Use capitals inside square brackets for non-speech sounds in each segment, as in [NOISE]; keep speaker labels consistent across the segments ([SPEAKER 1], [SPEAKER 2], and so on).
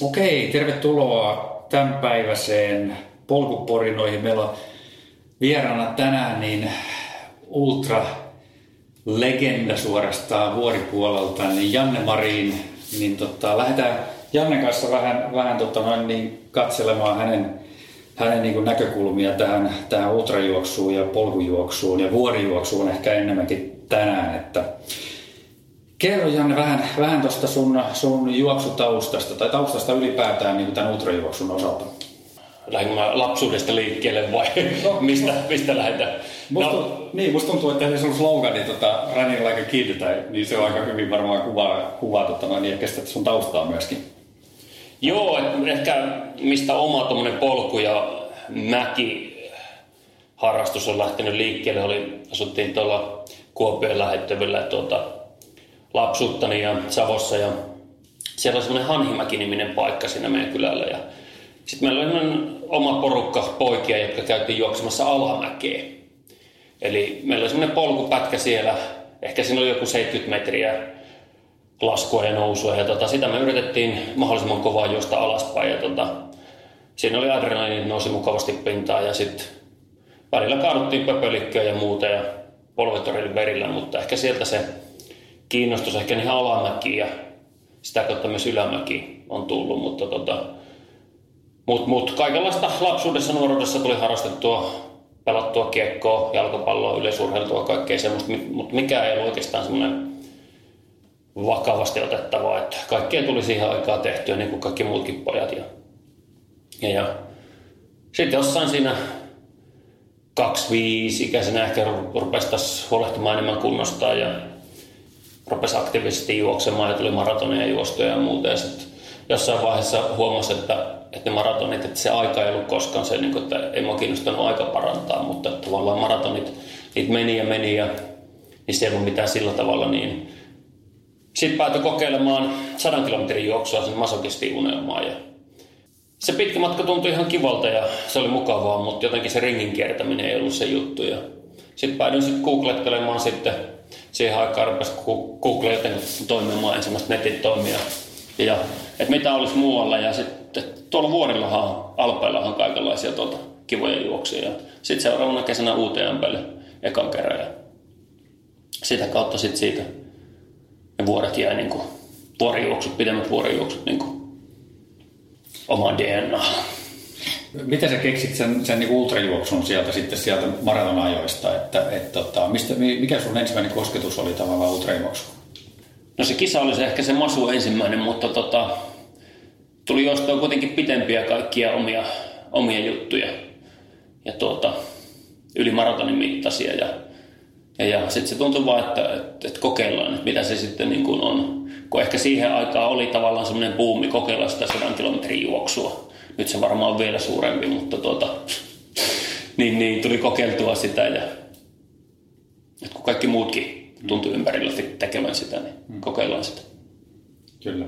[SPEAKER 1] Okei, tervetuloa tämänpäiväiseen polkuporinoihin. Meillä on vieraana tänään niin ultra legenda suorastaan vuoripuolelta, niin Janne Marin. Niin tota, lähdetään Janne kanssa vähän, vähän tota noin, niin katselemaan hänen, hänen niin näkökulmia tähän, tähän ultrajuoksuun ja polkujuoksuun ja vuorijuoksuun ehkä enemmänkin tänään. Että Kerro Janne vähän, vähän tuosta sun, sun juoksutaustasta tai taustasta ylipäätään niin tämän ultrajuoksun osalta.
[SPEAKER 2] Lähdenkö mä lapsuudesta liikkeelle vai [LAUGHS] no, mistä, mistä lähdetään?
[SPEAKER 1] Musta, no. niin, musta tuntuu, että se sun slogani tota, Running like a kid, tai, niin se on aika hyvin varmaan kuvaa, kuvaa tota, niin ehkä sitä sun taustaa myöskin.
[SPEAKER 2] Joo, et ehkä mistä oma tuommoinen polku ja mäki harrastus on lähtenyt liikkeelle, oli, asuttiin tuolla Kuopion lähettävillä tuota, lapsuuttani ja Savossa ja siellä oli semmoinen Hanhimäki-niminen paikka siinä meidän kylällä ja sitten meillä oli oma porukka poikia, jotka käytiin juoksemassa alamäkeä. Eli meillä oli semmoinen polkupätkä siellä, ehkä siinä oli joku 70 metriä laskua ja nousua ja tota, sitä me yritettiin mahdollisimman kovaa juosta alaspäin ja tota, siinä oli adrenaliini nousi mukavasti pintaan ja sitten välillä kaaduttiin pöpölikköä ja muuta ja polvet verillä, mutta ehkä sieltä se kiinnostus ehkä niihin alamäkiin ja sitä kautta myös ylämäki on tullut, mutta tota, mut, mut kaikenlaista lapsuudessa nuoruudessa tuli harrastettua, pelattua kiekkoa, jalkapalloa, yleisurheiltua, kaikkea semmoista, mutta mikä ei ollut oikeastaan semmoinen vakavasti otettavaa, että kaikkea tuli siihen aikaan tehtyä niin kuin kaikki muutkin pojat. Ja, ja, ja. Sitten jossain siinä 25-ikäisenä ehkä rupesi taas huolehtimaan enemmän kunnostaan ja rupesi aktiivisesti juoksemaan ja tuli maratoneja juostoja ja muuta. Ja sitten jossain vaiheessa huomasi, että, että ne maratonit, että se aika ei ollut koskaan se, niin kuin, että ei mua kiinnostanut aika parantaa, mutta tavallaan maratonit, niitä meni ja meni ja niin se ei ollut mitään sillä tavalla, niin sitten päätyi kokeilemaan sadan kilometrin juoksua sen masokisti unelmaa ja se pitkä matka tuntui ihan kivalta ja se oli mukavaa, mutta jotenkin se ringin kiertäminen ei ollut se juttu. Ja sitten päädyin sitten googlettelemaan sitten siihen aikaan rupesi Google jotenkin toimimaan ensimmäistä netit toimia. Ja, että mitä olisi muualla ja sitten tuolla vuorillahan, Alpeillahan kaikenlaisia tuolta kivoja juoksia. Sitten seuraavana kesänä UTMPlle ekan kerran ja sitä kautta sitten siitä ne vuoret jäi niin kuin, vuorijuoksut, pidemmät vuorijuoksut niin kuin, omaan DNA.
[SPEAKER 1] Miten sä keksit sen, sen niin ultrajuoksun sieltä sitten sieltä maratonajoista, että et, tota, mistä, mikä sun ensimmäinen kosketus oli tavallaan ultrajuoksuun?
[SPEAKER 2] No se kisa oli se ehkä se masu ensimmäinen, mutta tota, tuli jostain kuitenkin pitempiä kaikkia omia, omia juttuja. Ja tuota, yli maratonin mittaisia. Ja, ja, ja sitten se tuntui vaan, että, että, että kokeillaan, että mitä se sitten niin kuin on. Kun ehkä siihen aikaan oli tavallaan semmoinen buumi kokeilla sitä 100 kilometrin juoksua nyt se varmaan on vielä suurempi, mutta tuota, niin, niin, tuli kokeiltua sitä ja että kun kaikki muutkin tuntui ympärillä tekemään sitä, niin mm. kokeillaan sitä.
[SPEAKER 1] Kyllä.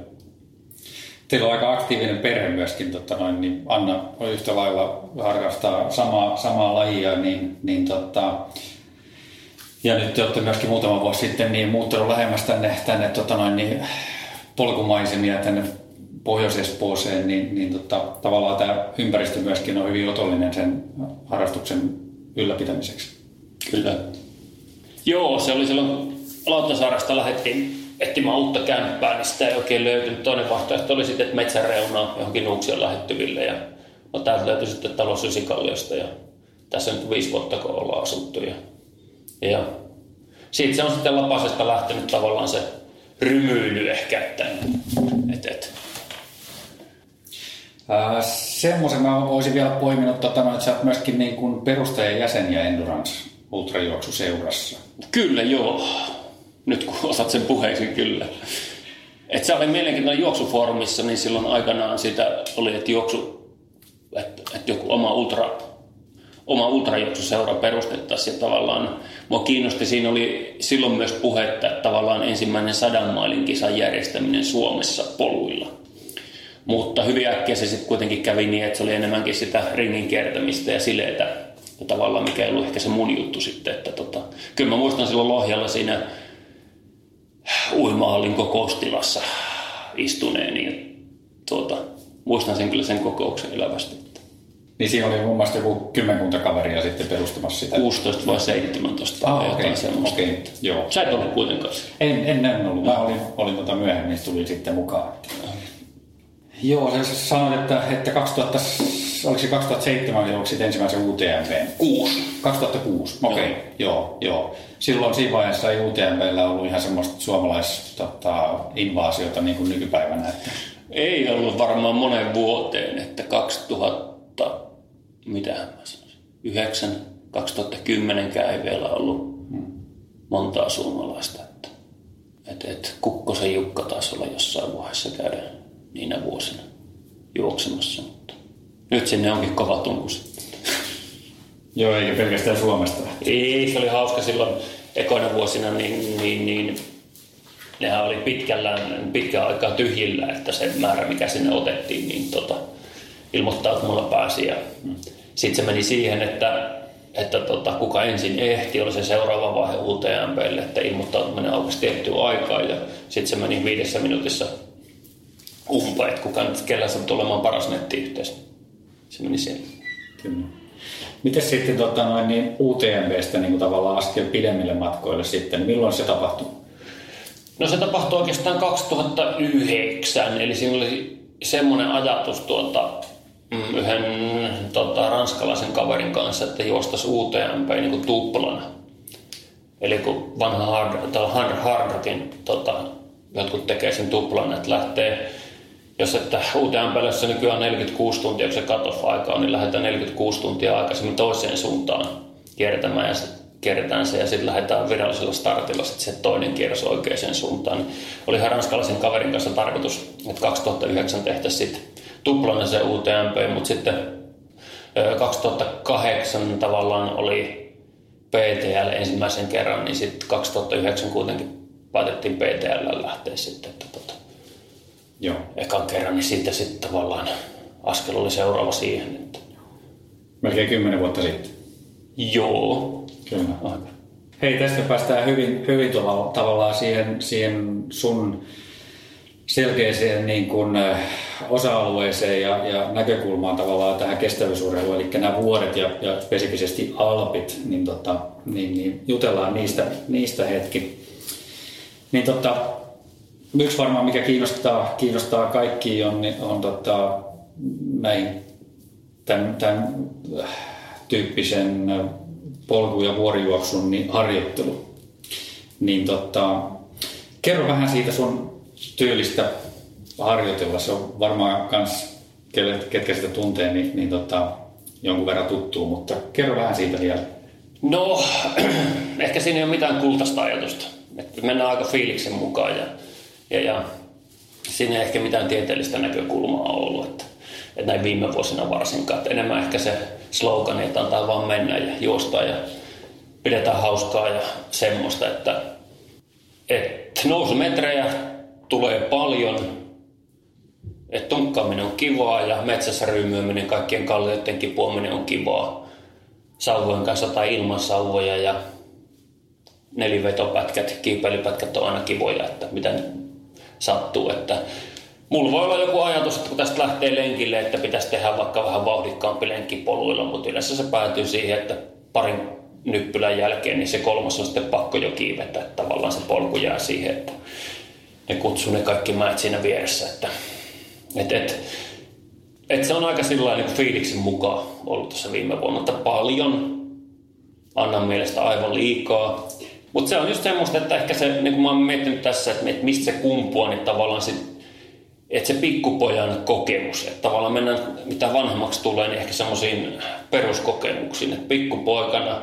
[SPEAKER 1] Teillä on aika aktiivinen perhe myöskin, tota noin, niin Anna on yhtä lailla harrastaa samaa, samaa lajia, niin, niin tota, ja nyt te olette myöskin muutama vuosi sitten niin muuttanut lähemmäs tänne, tänne tota noin, niin polkumaisemia tänne Pohjois-Espooseen, niin, niin tota, tavallaan tämä ympäristö myöskin on hyvin otollinen sen harrastuksen ylläpitämiseksi.
[SPEAKER 2] Kyllä. Joo, se oli silloin Lauttasaaresta lähdettiin etsimään uutta kämppää, niin sitä ei oikein löytynyt. Toinen vaihtoehto oli sitten, että metsän reunaa johonkin Nuuksion lähettyville. Ja, no täältä löytyi sitten talo Sysikalliosta ja tässä nyt viisi vuotta kun ollaan asuttu. Ja, ja siitä se on sitten Lapasesta lähtenyt tavallaan se rymyily ehkä, että, että, että
[SPEAKER 1] Semmoisen mä olisin vielä poiminut, että sä oot myöskin niin kuin perustajajäseniä Endurance ultrajuoksuseurassa.
[SPEAKER 2] Kyllä joo. Nyt kun otat sen puheeksi, kyllä. Et se oli mielenkiintoinen juoksufoorumissa, niin silloin aikanaan sitä oli, että juoksu, että, että joku oma ultra oma ultrajuoksuseura perustettaisiin ja tavallaan mua kiinnosti, siinä oli silloin myös puhetta, että tavallaan ensimmäinen sadan mailin kisan järjestäminen Suomessa poluilla – mutta hyvin äkkiä se sitten kuitenkin kävi niin, että se oli enemmänkin sitä ringin kiertämistä ja sileitä ja tavallaan mikä ei ollut ehkä se mun juttu sitten. Että tota, kyllä mä muistan silloin Lohjalla siinä uimahallin kokoustilassa istuneeni. Ja tuota, muistan sen kyllä sen kokouksen elävästi.
[SPEAKER 1] Niin siinä oli muun muassa joku kymmenkunta kaveria sitten perustamassa sitä.
[SPEAKER 2] 16 vai 17
[SPEAKER 1] Ah,
[SPEAKER 2] tai jotain semmoista.
[SPEAKER 1] okei, joo.
[SPEAKER 2] Sä et ollut kuitenkaan.
[SPEAKER 1] En, en, en ollut. Mä olin, olin tota myöhemmin, tuli sitten mukaan. Joo, sä sanoit, että, että 2000, oliko se 2007 oli sitten ensimmäisen UTMP?
[SPEAKER 2] Kuusi.
[SPEAKER 1] 2006, okei, okay, joo. joo, Silloin siinä vaiheessa ei UTMPllä ollut ihan semmoista suomalais tota, invaasiota niin kuin nykypäivänä. Että,
[SPEAKER 2] Ei ollut varmaan monen vuoteen, että 2000, mitähän mä sanoisin, 9, 2010 ei vielä ollut montaa suomalaista. Että, et, et Kukkosen Jukka taisi olla jossain vaiheessa käydä niinä vuosina juoksemassa, mutta nyt sinne onkin kova tunku [LAUGHS]
[SPEAKER 1] joo, eikä pelkästään Suomesta.
[SPEAKER 2] Ei, se oli hauska silloin ekoina vuosina, niin, niin, niin nehän oli pitkällään, pitkään aikaa tyhjillä, että se määrä, mikä sinne otettiin, niin tota, ilmoittautumalla pääsi. Ja sitten se meni siihen, että, että tota, kuka ensin ehti, oli se seuraava vaihe UTMPlle, että ilmoittautuminen aukesi tiettyä aikaa ja sitten se meni viidessä minuutissa umpeen, että kuka nyt kellä sattuu olemaan paras nettiyhteys. Se meni siihen.
[SPEAKER 1] Kyllä. Miten sitten tota, noin, niin UTMPstä niin kuin tavallaan askel pidemmille matkoille sitten, niin milloin se tapahtui?
[SPEAKER 2] No se tapahtui oikeastaan 2009, eli siinä oli semmoinen ajatus tuolta mm, yhden tota, ranskalaisen kaverin kanssa, että juostaisi UTMP niin kuin tuplana. Eli kun vanha hard, hard, hard rockin, tota, jotkut tekee sen tuplana, että lähtee, jos että UTMPssä nykyään 46 tuntia, kun se cut-off-aika on, niin lähdetään 46 tuntia aikaisemmin toiseen suuntaan kiertämään ja sitten kierretään se ja sitten lähdetään virallisella startilla sitten se toinen kierros oikeaan suuntaan. Niin oli ihan ranskalaisen kaverin kanssa tarkoitus, että 2009 tehtäisiin sitten tuplana se UTMP, mutta sitten ö, 2008 tavallaan oli PTL ensimmäisen kerran, niin sitten 2009 kuitenkin päätettiin PTL lähteä sitten, että tota,
[SPEAKER 1] Joo.
[SPEAKER 2] ekan kerran, niin siitä sitten tavallaan askel oli seuraava siihen. Että
[SPEAKER 1] Melkein kymmenen vuotta sitten.
[SPEAKER 2] joo,
[SPEAKER 1] Kyllä.
[SPEAKER 2] aika.
[SPEAKER 1] Hei, tästä päästään hyvin, hyvin tuolla, tavallaan siihen, siihen sun selkeäseen niin kuin, äh, osa-alueeseen ja, ja näkökulmaan tavallaan tähän kestävyysurheiluun, eli nämä vuodet ja, ja spesifisesti alpit, niin, tota, niin, niin jutellaan niistä, niistä hetki. Niin tota, yksi varmaan mikä kiinnostaa, kiinnostaa kaikki on, niin on tota, näin tämän, tämän äh, tyyppisen äh, polku- ja vuorijuoksun niin harjoittelu. Niin tota, kerro vähän siitä sun tyylistä harjoitella. Se on varmaan kans, ketkä sitä tuntee, niin, niin tota, jonkun verran tuttuu, mutta kerro vähän siitä vielä.
[SPEAKER 2] No, [CLEARS THROAT] ehkä siinä ei ole mitään kultaista ajatusta. Mennään aika fiiliksen mukaan ja, ja, ja siinä ei ehkä mitään tieteellistä näkökulmaa ollut. Että, että näin viime vuosina varsinkaan. Että enemmän ehkä se slogan, että antaa vaan mennä ja juosta ja pidetään hauskaa ja semmoista, että, että nousumetrejä tulee paljon, että tunkkaaminen on kivaa ja metsässä ryymyäminen, kaikkien kallioiden kipuaminen on kivaa sauvojen kanssa tai ilman sauvoja ja nelivetopätkät, kiipeilypätkät on aina kivoja, että mitä sattuu. Että mulla voi olla joku ajatus, että kun tästä lähtee lenkille, että pitäisi tehdä vaikka vähän vauhdikkaampi lenkki poluilla, mutta yleensä se päätyy siihen, että parin nyppylän jälkeen, niin se kolmas on sitten pakko jo kiivetä, tavallaan se polku jää siihen, että ne kutsuu ne kaikki mäet siinä vieressä, että et, et, et se on aika sillä niin fiiliksen mukaan ollut tuossa viime vuonna, että paljon annan mielestä aivan liikaa. Mutta se on just semmoista, että ehkä se, niin kuin mä oon miettinyt tässä, että, mistä se kumpuaa, niin tavallaan se, että se pikkupojan kokemus, että tavallaan mennään, mitä vanhemmaksi tulee, niin ehkä semmoisiin peruskokemuksiin, että pikkupoikana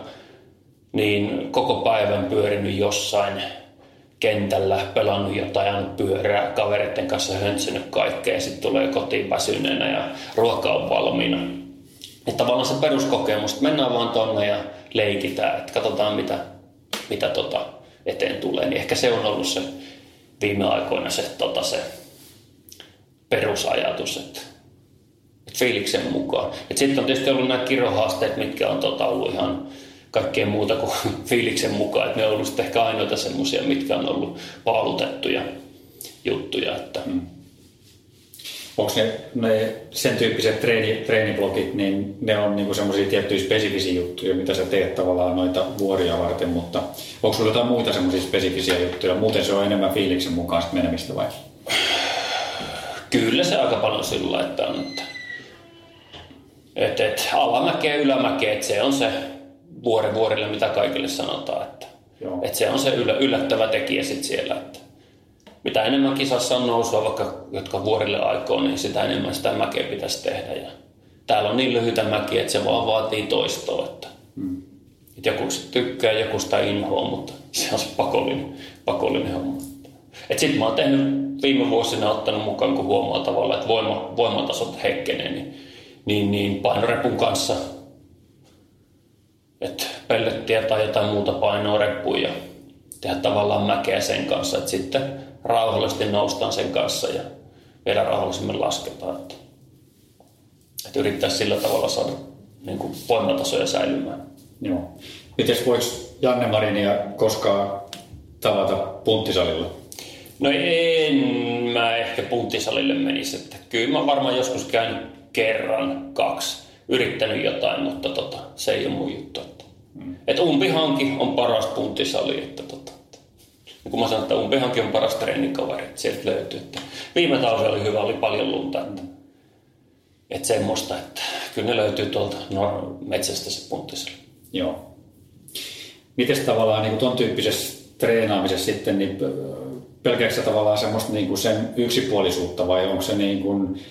[SPEAKER 2] niin koko päivän pyörinyt jossain kentällä, pelannut jotain, ajanut pyörää, kavereiden kanssa höntsynyt kaikkea ja sitten tulee kotiin väsyneenä ja ruoka on valmiina. Että tavallaan se peruskokemus, että mennään vaan tonne ja leikitään, että katsotaan mitä, mitä tota eteen tulee. Niin ehkä se on ollut se viime aikoina se, tota, se perusajatus, että, että fiiliksen mukaan. Sitten on tietysti ollut nämä kirohaasteet, mitkä on tota, ollut ihan kaikkea muuta kuin [LAUGHS] fiiliksen mukaan. Että ne on ollut ehkä ainoita semmoisia, mitkä on ollut paalutettuja juttuja. Että... Mm.
[SPEAKER 1] Onko ne, ne sen tyyppiset treeni, treeniblogit, niin ne on niinku semmoisia tiettyjä spesifisiä juttuja, mitä sä teet tavallaan noita vuoria varten, mutta onko sulla jotain muita semmoisia spesifisiä juttuja? Muuten se on enemmän fiiliksen mukaan sit menemistä vai?
[SPEAKER 2] Kyllä se aika paljon sillä että on, että, että, että alamäkeä ja ylämäkeä, että se on se vuori vuorille, mitä kaikille sanotaan, että,
[SPEAKER 1] Joo.
[SPEAKER 2] että se on se yllä, yllättävä tekijä sitten siellä, että mitä enemmän kisassa on nousua, vaikka jotka vuorille aikoo, niin sitä enemmän sitä mäkeä pitäisi tehdä. Ja täällä on niin lyhyitä mäkiä, että se vaan vaatii toistoa. Että, mm. että joku sitä tykkää, joku sitä inhoa, mutta se on se pakollinen, pakollinen homma. Sitten mä oon tehnyt viime vuosina ottanut mukaan, kun huomaa tavallaan, että voima, voimatasot heikkenee, niin, niin, niin painorepun kanssa, että pellettiä tai jotain muuta painoa reppuun ja tehdä tavallaan mäkeä sen kanssa, että sitten rauhallisesti noustaan sen kanssa ja vielä rauhallisemmin lasketaan. Että, että yrittää sillä tavalla saada niin kuin voimatasoja säilymään.
[SPEAKER 1] Joo. Mites voiko Janne Marinia koskaan tavata punttisalilla?
[SPEAKER 2] No en mä ehkä punttisalille menisi. Että kyllä mä varmaan joskus käyn kerran, kaksi, yrittänyt jotain, mutta tota, se ei ole mun juttu. Että, mm. et umpihanki on paras punttisali. Että tota, ja kun mä sanon, että umpihanki on paras treenikaveri, sieltä löytyy. Että viime talvi oli hyvä, oli paljon lunta. Että, että semmoista, että kyllä ne löytyy tuolta no, metsästä se punttisali.
[SPEAKER 1] Joo. Mites tavallaan niin tuon tyyppisessä treenaamisessa sitten, niin pelkääkö tavallaan semmoista niin kuin sen yksipuolisuutta vai onko se niin kuin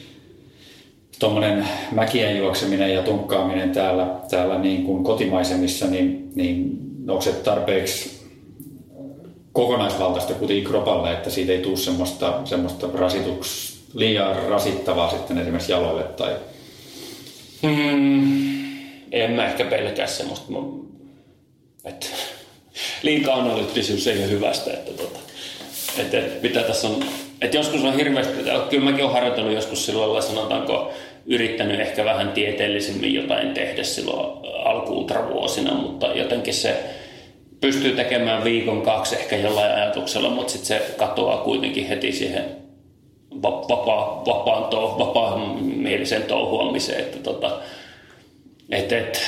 [SPEAKER 1] tuommoinen mäkien juokseminen ja tunkkaaminen täällä, täällä niin kuin kotimaisemissa, niin, niin onko se tarpeeksi kokonaisvaltaista kuitenkin kropalle, että siitä ei tule semmoista, semmoista rasituks, liian rasittavaa sitten esimerkiksi jaloille tai...
[SPEAKER 2] Hmm, en mä ehkä pelkää semmoista, että liikaa analyyttisuus ei ole hyvästä, että tota, että, että mitä tässä on, että joskus on hirveästi, kyllä mäkin olen harjoitellut joskus silloin, sanotaanko, yrittänyt ehkä vähän tieteellisemmin jotain tehdä silloin alkuultravuosina, mutta jotenkin se pystyy tekemään viikon kaksi ehkä jollain ajatuksella, mutta sitten se katoaa kuitenkin heti siihen vapaa, vapaan, touhu, vapaan mielisen touhuamiseen. Että tota, et, et,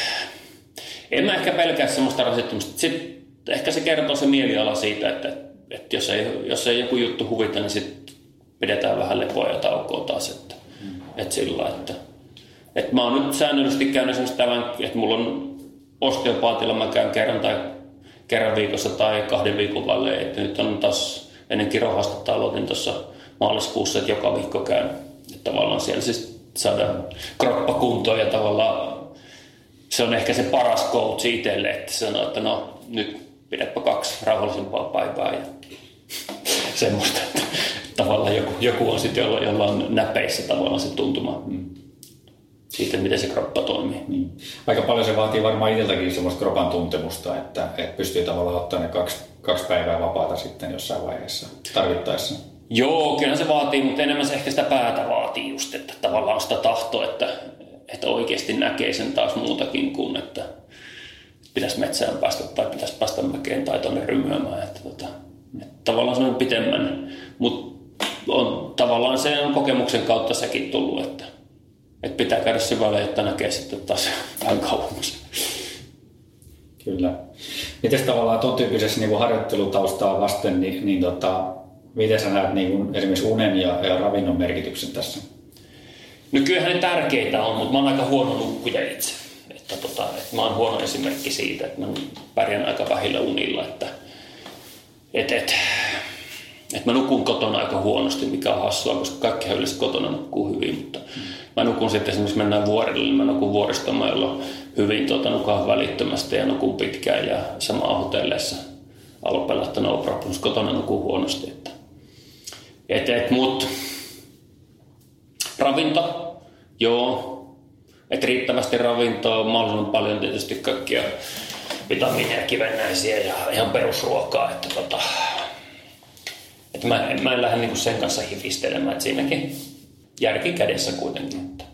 [SPEAKER 2] en mä ehkä pelkää semmoista rasittumista. Sitten ehkä se kertoo se mieliala siitä, että, että jos, ei, jos ei joku juttu huvita, niin sitten pidetään vähän lepoa ja taukoa taas. Että, mm. että sillä että, että mä oon nyt säännöllisesti käynyt tämän, että mulla on osteopaatilla, mä käyn kerran tai kerran viikossa tai kahden viikon välein. Että nyt on taas ennen kirohastetta aloitin tuossa maaliskuussa, että joka viikko käyn. Että tavallaan siellä siis saadaan kroppa ja tavallaan se on ehkä se paras coach itselle, että sanoo, että no nyt pidäpä kaksi rauhallisempaa päivää ja [LAUGHS] semmoista, että tavallaan joku, joku on sitten, jolla, jolla on näpeissä tavallaan se tuntuma mm. Siitä, miten se kroppa toimii.
[SPEAKER 1] Niin. Aika paljon se vaatii varmaan itseltäkin semmoista kropan tuntemusta, että, että pystyy tavallaan ottaa ne kaksi, kaksi päivää vapaata sitten jossain vaiheessa tarvittaessa.
[SPEAKER 2] Joo, kyllä se vaatii, mutta enemmän se ehkä sitä päätä vaatii just, että tavallaan sitä tahtoa, että, että oikeasti näkee sen taas muutakin kuin, että pitäisi metsään päästä tai pitäisi päästä mäkeen tai tuonne rymyämään. Että, tota, että tavallaan se on pitemmän, mutta on, tavallaan se on kokemuksen kautta sekin tullut, että, että pitää käydä syvälle, jotta näkee sitten taas vähän kauemmas.
[SPEAKER 1] Kyllä. Miten tavallaan tuon tyyppisessä niin harjoittelutaustaa vasten, niin, niin tota, miten sä näet niin kuin esimerkiksi unen ja, ja ravinnon merkityksen tässä?
[SPEAKER 2] No kyllähän ne tärkeitä on, mutta mä oon aika huono nukkuja itse. Että, tota, että mä oon huono esimerkki siitä, että mä pärjään aika vähillä unilla. Että, et, et, et mä nukun kotona aika huonosti, mikä on hassua, koska kaikki yleensä kotona nukkuu hyvin, mutta mm. Mä nukun sitten esimerkiksi mennään vuorille, niin mä nukun vuoristomailla hyvin tuota, nukaan välittömästi ja nukun pitkään ja sama hotelleissa. Alopella, että no problems, kotona nukuu huonosti. Että, et, et, mut ravinto, joo, että riittävästi ravintoa, mahdollisimman paljon tietysti kaikkia vitamiineja, kivennäisiä ja ihan perusruokaa. Että tota, että mä, mä en lähde niinku sen kanssa hifistelemään, että siinäkin järki kädessä kuitenkin. Että.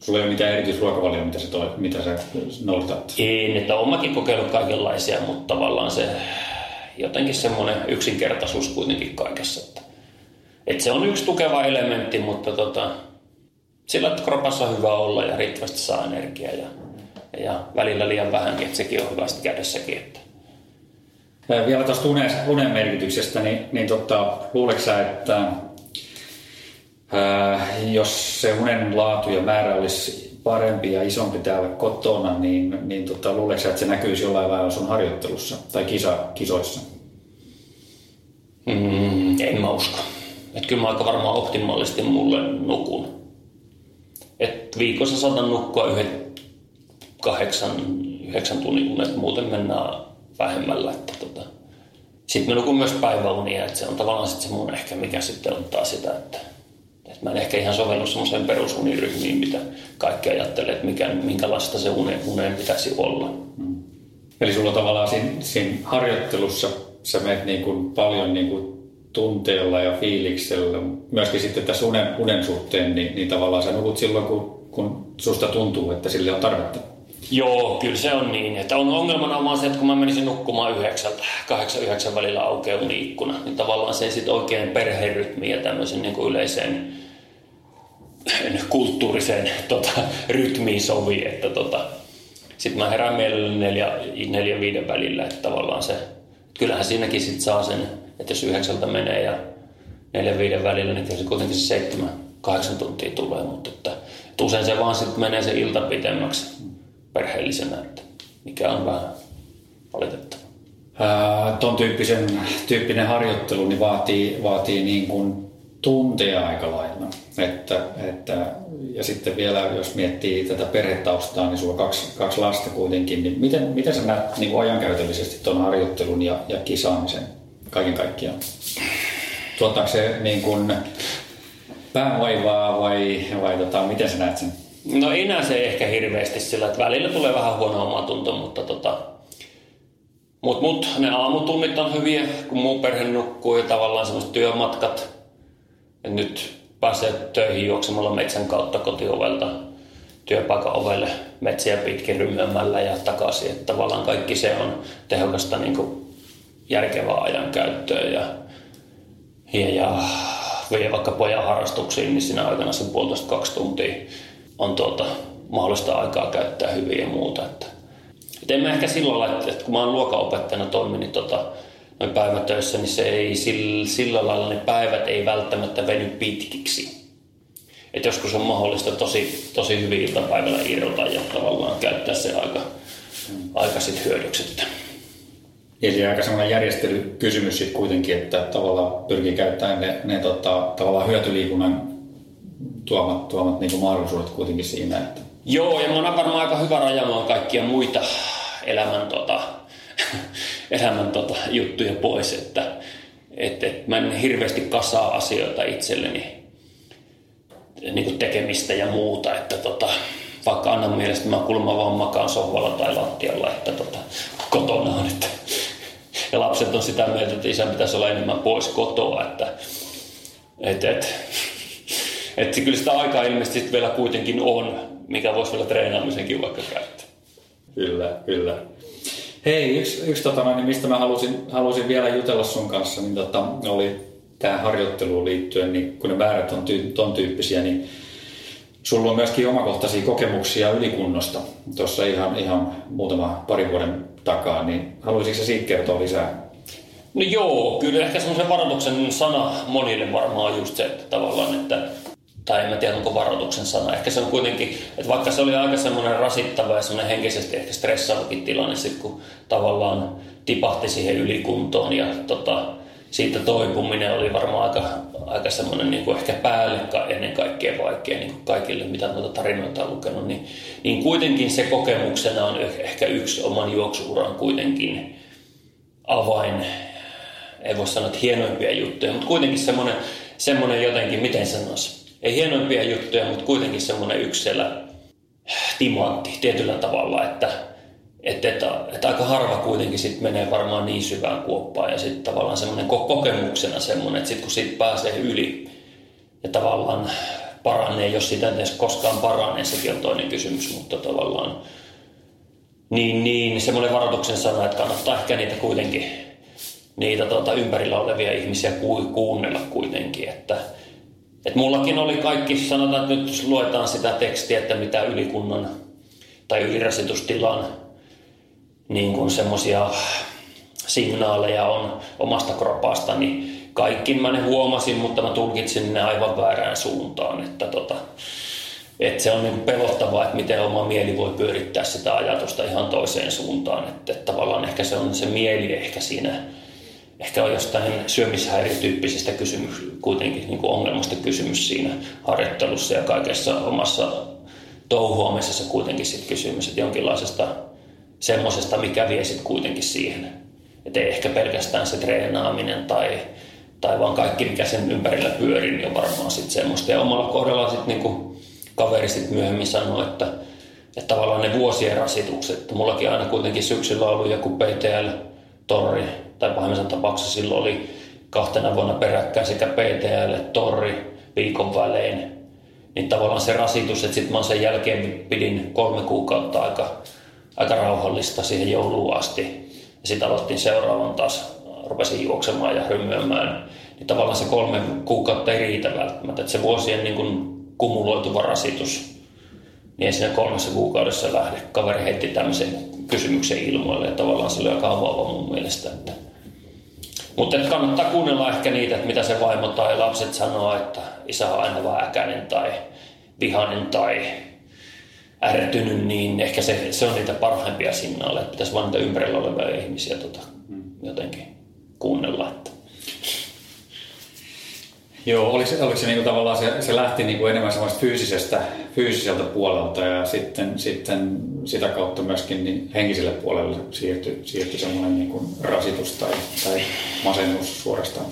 [SPEAKER 1] Sulla ei ole mitään erityisruokavalioa, mitä sä, toi, mitä sä noudatat?
[SPEAKER 2] Ei, että olen mäkin kokeillut kaikenlaisia, mutta tavallaan se jotenkin semmoinen yksinkertaisuus kuitenkin kaikessa. Että, Et se on yksi tukeva elementti, mutta tota, sillä että kropassa on hyvä olla ja riittävästi saa energiaa ja, ja välillä liian vähänkin, että sekin on hyvä sitten kädessäkin. Että.
[SPEAKER 1] Vielä tuosta unen, unen merkityksestä, niin, niin tota, luuletko sä, että jos se unen laatu ja määrä olisi parempi ja isompi täällä kotona, niin, niin tota, luuletko sä, että se näkyisi jollain lailla sun harjoittelussa tai kisa, kisoissa?
[SPEAKER 2] Mm, en mä usko. Et kyllä mä aika varmaan optimaalisesti mulle nukun. Et viikossa saatan nukkua yhdet kahdeksan, yhdeksän tunnin unet, muuten mennään vähemmällä. Että tota. Sitten mä nukun myös päiväunia, että se on tavallaan sit se mun ehkä mikä sitten ottaa sitä, että mä en ehkä ihan sovellu semmoiseen perusuniryhmiin, mitä kaikki ajattelee, että mikä, minkälaista se une, uneen pitäisi olla. Mm.
[SPEAKER 1] Eli sulla tavallaan siinä, siinä harjoittelussa sä menet niin kuin paljon niin kuin tunteella ja fiiliksellä. Myöskin sitten tässä unen, unen suhteen, niin, niin tavallaan sä nukut silloin, kun, kun susta tuntuu, että sille on tarvetta.
[SPEAKER 2] Joo, kyllä se on niin. Että on ongelmana vaan se, että kun mä menisin nukkumaan yhdeksältä, kahdeksan, yhdeksän välillä aukeaa ikkuna, niin tavallaan se ei sitten oikein perherytmiin ja tämmöisen niin kuin yleiseen kulttuuriseen tota, rytmiin sovi, että tota, sitten mä herään mielelläni neljä, neljä viiden välillä, että tavallaan se, kyllähän siinäkin sitten saa sen, että jos yhdeksältä menee ja neljä viiden välillä, niin kyllä se kuitenkin se seitsemän, kahdeksan tuntia tulee, mutta että, että usein se vaan sitten menee se ilta pitemmäksi perheellisenä, että mikä on vähän valitettava.
[SPEAKER 1] Tuon tyyppisen, tyyppinen harjoittelu niin vaatii, vaatii niin kuin tunteja aika lailla. Että, että, ja sitten vielä, jos miettii tätä perhetaustaa, niin sulla on kaksi, kaksi lasta kuitenkin, niin miten, miten sä näet niin kuin ajankäytöllisesti tuon harjoittelun ja, ja kisaamisen kaiken kaikkiaan? Tuottaako se niin kuin päävaivaa vai, vai tota, miten sä näet sen?
[SPEAKER 2] No ei näe se ehkä hirveästi sillä, että välillä tulee vähän huono omatunto, mutta tota, mut, mut, ne aamutunnit on hyviä, kun muu perhe nukkuu ja tavallaan semmoiset työmatkat. Et nyt pääsee töihin juoksemalla metsän kautta kotiovelta työpaikan ovelle metsiä pitkin rymyämällä ja takaisin. Että tavallaan kaikki se on tehokasta niin kuin järkevää ajankäyttöä ja, ja, ja vie vaikka pojan harrastuksiin, niin siinä aikana sen puolitoista kaksi tuntia on tuota, mahdollista aikaa käyttää hyvin ja muuta. Että, et en mä ehkä sillä lailla, että, että kun mä oon luokanopettajana toimin, niin tota, noin päivätöissä, niin se ei sillä, sillä lailla ne päivät ei välttämättä veny pitkiksi. Et joskus on mahdollista tosi, tosi hyvin iltapäivällä irrota ja tavallaan käyttää se aika, aika sit hyödyksi.
[SPEAKER 1] Eli aika semmoinen järjestelykysymys sitten kuitenkin, että tavallaan pyrkii käyttämään ne, ne tota, tavallaan hyötyliikunnan tuomat, tuomat niin mahdollisuudet kuitenkin siinä. Että...
[SPEAKER 2] Joo, ja mä oon varmaan aika hyvä rajaamaan kaikkia muita elämän, tota, elämän tota, juttuja pois, että et, et mä en hirveästi kasaa asioita itselleni, niin kuin tekemistä ja muuta, että tota, vaikka annan mielestä mä kulma vaan makaan sohvalla tai lattialla, että tota, kotona on, että ja lapset on sitä mieltä, että isän pitäisi olla enemmän pois kotoa, että et, et, että kyllä sitä aikaa ilmeisesti vielä kuitenkin on, mikä voisi vielä treenaamisenkin vaikka käyttää.
[SPEAKER 1] Kyllä, kyllä. Hei, yksi, yksi tota, niin mistä mä halusin, halusin vielä jutella sun kanssa, niin tota, oli tähän harjoitteluun liittyen, niin kun ne määrät on ty, ton tyyppisiä, niin sulla on myöskin omakohtaisia kokemuksia ylikunnosta tuossa ihan, ihan muutama pari vuoden takaa, niin haluaisitko siitä kertoa lisää?
[SPEAKER 2] No joo, kyllä ehkä semmoisen varoituksen sana monille varmaan just se, että tavallaan, että tai en mä tiedä onko varoituksen sana. Ehkä se on kuitenkin, että vaikka se oli aika semmoinen rasittava ja semmoinen henkisesti ehkä stressaavakin tilanne, sit kun tavallaan tipahti siihen ylikuntoon ja tota, siitä toipuminen oli varmaan aika, aika semmoinen niin ehkä päälle ennen kaikkea vaikea niin kuin kaikille, mitä noita tarinoita on lukenut, niin, niin kuitenkin se kokemuksena on ehkä yksi oman juoksuuran kuitenkin avain, ei voi sanoa, että hienoimpia juttuja, mutta kuitenkin semmoinen, semmoinen jotenkin, miten sanoisi, ei hienoimpia juttuja, mutta kuitenkin semmoinen yksi siellä timantti tietyllä tavalla, että, että, että, että aika harva kuitenkin sit menee varmaan niin syvään kuoppaan ja sitten tavallaan semmoinen kokemuksena semmoinen, että sitten kun siitä pääsee yli ja tavallaan paranee, jos sitä edes koskaan paranee, sekin on toinen kysymys, mutta tavallaan niin, niin semmoinen varoituksen sana, että kannattaa ehkä niitä kuitenkin niitä tota, ympärillä olevia ihmisiä ku, kuunnella kuitenkin. Että, et mullakin oli kaikki, sanotaan, että nyt luetaan sitä tekstiä, että mitä ylikunnan tai ylirasitustilan niin kuin semmoisia signaaleja on omasta kropasta, niin kaikki mä ne huomasin, mutta mä tulkitsin ne aivan väärään suuntaan. Että tota, että se on niin pelottavaa, että miten oma mieli voi pyörittää sitä ajatusta ihan toiseen suuntaan. Että, että tavallaan ehkä se on se mieli ehkä siinä, ehkä on jostain syömishäiriötyyppisestä kysymys, kuitenkin niin kuin ongelmasta kysymys siinä harjoittelussa ja kaikessa omassa touhuamisessa kuitenkin sit kysymys, että jonkinlaisesta semmoisesta, mikä vie sitten kuitenkin siihen. Että ei ehkä pelkästään se treenaaminen tai, tai vaan kaikki, mikä sen ympärillä pyörii, niin on varmaan sitten semmoista. Ja omalla kohdalla sitten niinku kaveri sitten myöhemmin sanoi, että, että tavallaan ne vuosien rasitukset, mullakin aina kuitenkin syksyllä ollut joku PTL, torri, tai pahimmassa tapauksessa silloin oli kahtena vuonna peräkkäin sekä PTL, torri viikon välein, niin tavallaan se rasitus, että sitten mä sen jälkeen pidin kolme kuukautta aika, aika rauhallista siihen jouluun asti. Ja sitten aloittiin seuraavan taas, rupesin juoksemaan ja hymyämään. Niin tavallaan se kolme kuukautta ei riitä välttämättä. Että se vuosien niin kuin kumuloituva rasitus, niin ei siinä kolmessa kuukaudessa lähde. Kaveri heitti tämmöisen kysymyksen ilmoille ja tavallaan se oli aika avaava mun mielestä. Että mutta että kannattaa kuunnella ehkä niitä, että mitä se vaimo tai lapset sanoo, että isä on aina vaan äkäinen tai vihainen tai ärtynyt, niin ehkä se, se on niitä parhaimpia signaaleja, että pitäisi vain niitä ympärillä olevia ihmisiä tota, jotenkin kuunnella. Että.
[SPEAKER 1] Joo, oliko, oliko se niinku tavallaan se, se lähti niinku enemmän semmoista fyysisestä, fyysiseltä puolelta ja sitten, sitten sitä kautta myöskin niin henkiselle puolelle siirtyi, siirtyi semmoinen niinku rasitus tai, tai masennus suorastaan?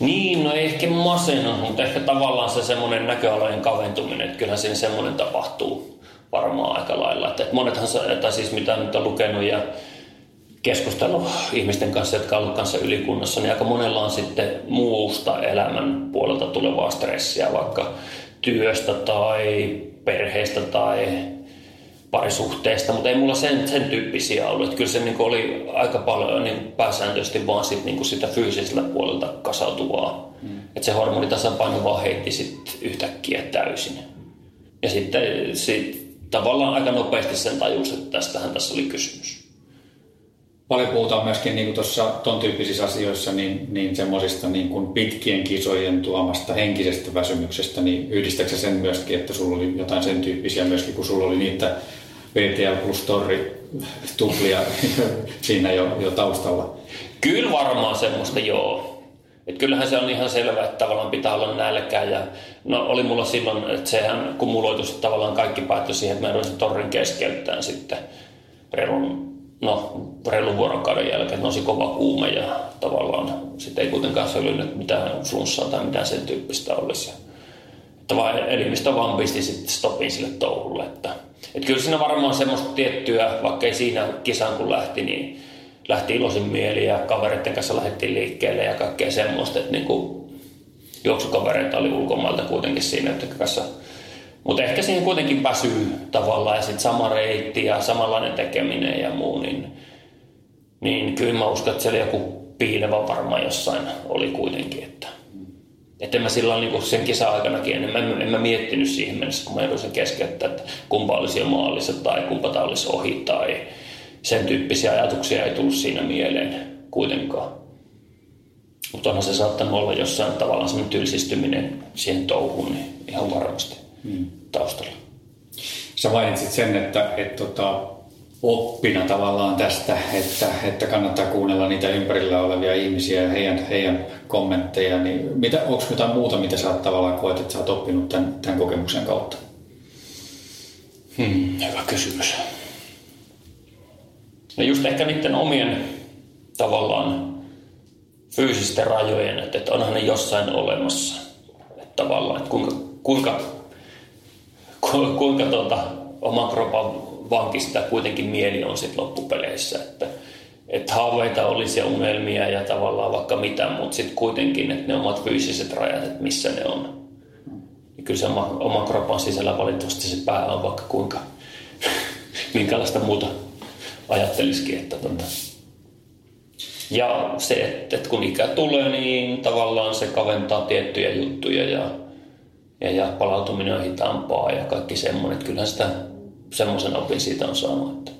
[SPEAKER 2] Niin, no ei ehkä masennus, mutta ehkä tavallaan se semmoinen näköalojen kaventuminen, että kyllähän siinä semmoinen tapahtuu varmaan aika lailla. Että monethan, tai siis mitä nyt on lukenut ja keskustellut ihmisten kanssa, jotka ovat kanssa ylikunnassa, niin aika monella on sitten muusta elämän puolelta tulevaa stressiä, vaikka työstä tai perheestä tai parisuhteesta, mutta ei mulla sen, sen tyyppisiä ollut. Että kyllä se niin oli aika paljon niin pääsääntöisesti vaan sit, niin sitä fyysisellä puolelta kasautuvaa. Mm. Että se hormonitasapaino vaan heitti sit yhtäkkiä täysin. Ja sitten sit, tavallaan aika nopeasti sen tajus, että tästähän tässä oli kysymys
[SPEAKER 1] paljon puhutaan myöskin niin tuossa ton tyyppisissä asioissa niin, niin semmoisista niin kuin pitkien kisojen tuomasta henkisestä väsymyksestä, niin yhdistääkö sen myöskin, että sulla oli jotain sen tyyppisiä myöskin, kun sulla oli niitä VTL plus Torri tuplia [LAUGHS] siinä jo, jo taustalla?
[SPEAKER 2] Kyllä varmaan semmoista joo. Et kyllähän se on ihan selvä, että tavallaan pitää olla nälkää. Ja, no oli mulla silloin, että sehän kumuloitu tavallaan kaikki päättyi siihen, että mä torrin keskeyttämään sitten reilun no, reilun vuorokauden jälkeen nousi kova kuume ja tavallaan sitten ei kuitenkaan säilynyt mitään flunssaa tai mitään sen tyyppistä olisi. Että vaan elimistö vaan pisti sitten stopin sille touhulle. Että, että kyllä siinä varmaan semmoista tiettyä, vaikka ei siinä kisaan kun lähti, niin lähti iloisin mieli ja kavereiden kanssa lähdettiin liikkeelle ja kaikkea semmoista, että niin kuin juoksukavereita oli ulkomailta kuitenkin siinä, että kanssa mutta ehkä siihen kuitenkin väsyy tavallaan ja sitten sama reitti ja samanlainen tekeminen ja muu, niin, niin kyllä mä uskon, että siellä joku piilevä varmaan jossain oli kuitenkin. Että, että en mä silloin niin sen kisa-aikanakin, en mä, en mä miettinyt siihen mennessä, kun mä jouduin sen keskeyttää, että kumpa olisi jo maalissa tai kumpa tämä olisi ohi tai sen tyyppisiä ajatuksia ei tullut siinä mieleen kuitenkaan. Mutta onhan se saattanut olla jossain tavallaan semmoinen tylsistyminen siihen touhuun, niin ihan varmasti mm. taustalla.
[SPEAKER 1] Sä mainitsit sen, että, että tota, oppina tavallaan tästä, että, että kannattaa kuunnella niitä ympärillä olevia ihmisiä ja heidän, heidän kommentteja, niin mitä, onko jotain muuta, mitä sä tavallaan koet, että sä oot oppinut tämän, tämän kokemuksen kautta?
[SPEAKER 2] Hmm, hyvä kysymys. No just ehkä niiden omien tavallaan fyysisten rajojen, että, että onhan ne jossain olemassa. Että tavallaan, että kuinka, kuinka kuinka tuota, oman kropan vankista kuitenkin mieli on sitten loppupeleissä. Että, että haaveita olisi ja unelmia ja tavallaan vaikka mitä, mutta sitten kuitenkin, että ne omat fyysiset rajat, että missä ne on. Ja kyllä se oma, oma kropan sisällä valitettavasti se pää on vaikka kuinka, [LAUGHS] minkälaista muuta ajattelisikin. Että tuota. Ja se, että, että kun ikä tulee, niin tavallaan se kaventaa tiettyjä juttuja ja, ja, ja palautuminen on hitaampaa ja kaikki semmoinen. Että kyllähän sitä semmoisen opin siitä on saanut. Että.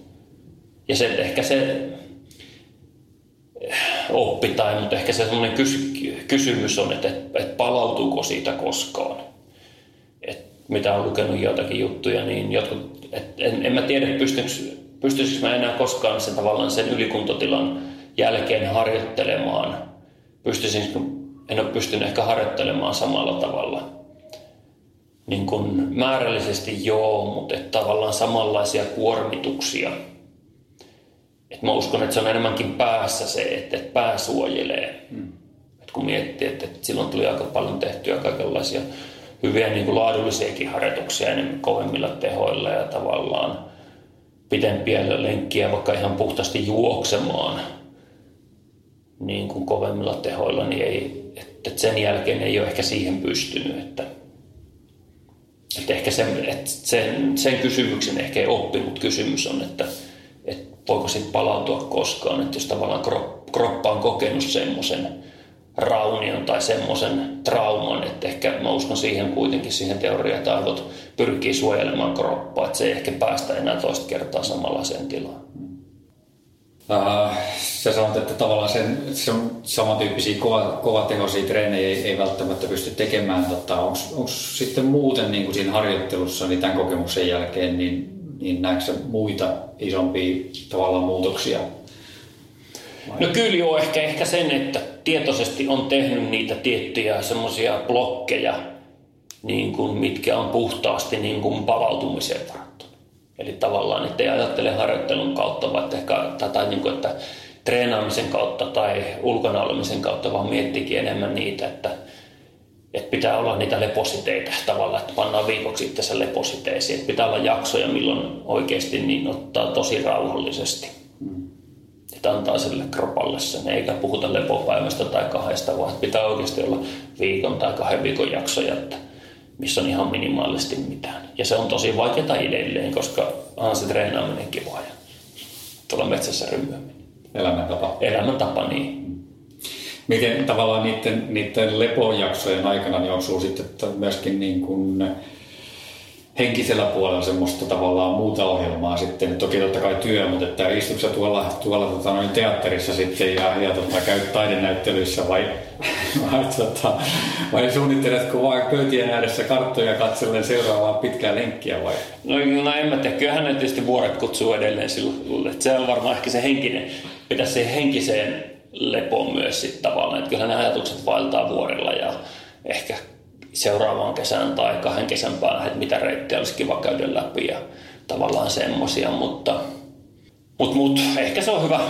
[SPEAKER 2] Ja se, ehkä se oppi tai, mutta ehkä se semmoinen kysy, kysymys on, että, että palautuuko siitä koskaan. Et mitä on lukenut joitakin juttuja, niin jotkut, et en, en mä tiedä, pystyisikö mä enää koskaan sen tavallaan sen ylikuntotilan jälkeen harjoittelemaan. Pystyisin, en ole pystynyt ehkä harjoittelemaan samalla tavalla. Niin kuin määrällisesti joo, mutta että tavallaan samanlaisia kuormituksia. Et mä uskon, että se on enemmänkin päässä se, että, että pää suojelee. Hmm. Et kun miettii, että, että silloin tuli aika paljon tehtyä kaikenlaisia hyviä niin kuin laadullisiakin harjoituksia enemmän kovemmilla tehoilla ja tavallaan pitempiä lenkkiä vaikka ihan puhtaasti juoksemaan – niin kuin kovemmilla tehoilla, niin ei, että sen jälkeen ei ole ehkä siihen pystynyt. Että, että ehkä sen, että sen, sen kysymyksen ehkä ei oppi, mutta kysymys on, että, että voiko sitten palautua koskaan, että jos tavallaan kroppa on kokenut semmoisen raunion tai semmoisen trauman, että ehkä mä uskon siihen kuitenkin siihen teoriaan, että aivot pyrkii suojelemaan kroppaa, että se ei ehkä päästä enää toista kertaa samanlaiseen tilaan.
[SPEAKER 1] Uh, sä sanot, että tavallaan sen, sen samantyyppisiä kova, kovatehoisia treenejä ei, ei välttämättä pysty tekemään. Tota, Onko sitten muuten niin kuin siinä harjoittelussa niin tämän kokemuksen jälkeen, niin, niin näetkö muita isompia tavallaan muutoksia?
[SPEAKER 2] No kyllä joo, ehkä, ehkä sen, että tietoisesti on tehnyt niitä tiettyjä semmoisia blokkeja, niin kuin, mitkä on puhtaasti niin kuin palautumiseen Eli tavallaan, että ei ajattele harjoittelun kautta, vaan ehkä, tai niin kuin, että treenaamisen kautta tai ulkona olemisen kautta, vaan miettikin enemmän niitä, että, että pitää olla niitä lepositeita tavallaan, että pannaan viikoksi itsensä lepositeisiin. Että pitää olla jaksoja, milloin oikeasti niin ottaa tosi rauhallisesti. Että antaa sille kropalle sen, eikä puhuta lepopäivästä tai kahdesta, vaan pitää oikeasti olla viikon tai kahden viikon jaksoja, että missä on ihan minimaalisesti mitään. Ja se on tosi vaikeaa edelleen, koska onhan se treenaaminen kivoa ja tuolla metsässä rymyäminen.
[SPEAKER 1] Elämäntapa.
[SPEAKER 2] Elämäntapa, niin.
[SPEAKER 1] Miten tavallaan niiden, niiden lepojaksojen aikana, niin onko sinulla sitten myöskin niin kuin henkisellä puolella semmoista tavallaan muuta ohjelmaa sitten. Toki totta kai työ, mutta että istutko tuolla, tuolla tota, noin teatterissa sitten ja, ja tota, käyt taidenäyttelyissä vai, [LAUGHS] vai, tota, vai suunnitteletko vain pöytien ääressä karttoja katsellen seuraavaa pitkää lenkkiä vai?
[SPEAKER 2] No, no en mä tiedä, kyllähän ne tietysti vuoret kutsuu edelleen silloin. Se on varmaan ehkä se henkinen, pitäisi se henkiseen lepoon myös sitten tavallaan. Että kyllähän ne ajatukset vaeltaa vuorilla ja ehkä seuraavaan kesään tai kahden kesän päähän, että mitä reittiä olisi kiva käydä läpi ja tavallaan semmosia, mutta mut, mut, ehkä se on hyvä,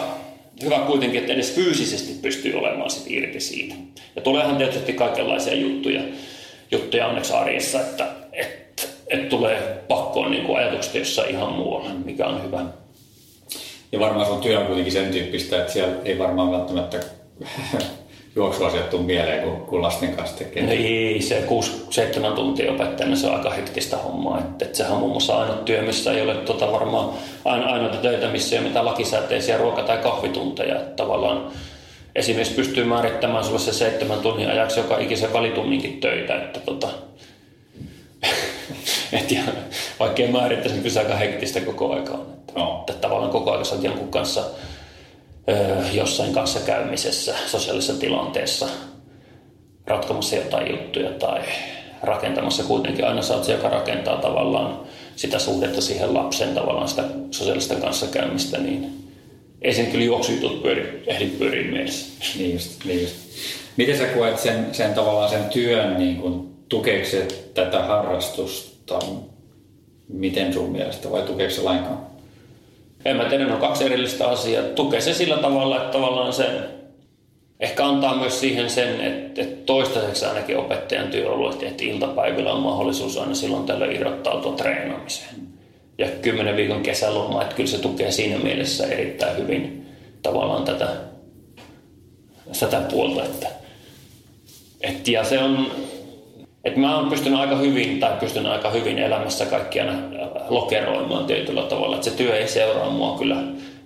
[SPEAKER 2] hyvä kuitenkin, että edes fyysisesti pystyy olemaan sit irti siitä. Ja tuleehan tietysti kaikenlaisia juttuja, juttuja onneksi arjessa, että et, et tulee pakkoon niin kuin ajatukset jossain ihan muualla, mikä on hyvä.
[SPEAKER 1] Ja varmaan sun työ on kuitenkin sen tyyppistä, että siellä ei varmaan välttämättä juoksuasiat tuu mieleen, kun, kun lasten kanssa tekee?
[SPEAKER 2] No ei, se 6-7 tuntia opettajana se on aika hektistä hommaa. Että, että sehän on muun muassa ainoa työ, missä ei ole tota varmaan aino, ainoita töitä, missä ei ole mitään lakisääteisiä ruoka- tai kahvitunteja. Että tavallaan esimies pystyy määrittämään sulle se seitsemän tunnin ajaksi joka ikisen valitunninkin töitä. Että tota, [LAUGHS] et ja, vaikka ei määrittäisi, niin kyllä se aika hektistä koko aika on. Että, no. että tavallaan koko ajan sä jonkun kanssa jossain kanssa käymisessä, sosiaalisessa tilanteessa, ratkomassa jotain juttuja tai rakentamassa kuitenkin aina oot se, joka rakentaa tavallaan sitä suhdetta siihen lapsen tavallaan sitä sosiaalista kanssakäymistä, niin ei sen kyllä juoksujutut pyöri, ehdi pyöriä mielessä.
[SPEAKER 1] Niin just, niin just. Miten sä koet sen, sen tavallaan sen työn, niin kun, tukeeko se tätä harrastusta? Miten sun mielestä vai tukeeko se lainkaan?
[SPEAKER 2] En mä tiedä, ne on kaksi erillistä asiaa. Tukee se sillä tavalla, että tavallaan sen ehkä antaa myös siihen sen, että, että toistaiseksi ainakin opettajan työ on ollut, että iltapäivillä on mahdollisuus aina silloin tällä irrottautua treenaamiseen. Ja kymmenen viikon kesäloma, että kyllä se tukee siinä mielessä erittäin hyvin tavallaan tätä, tätä puolta. Että, et, ja se on, että mä oon pystynyt aika hyvin tai pystyn aika hyvin elämässä kaikkia lokeroimaan tietyllä tavalla. Että se työ ei seuraa mua kyllä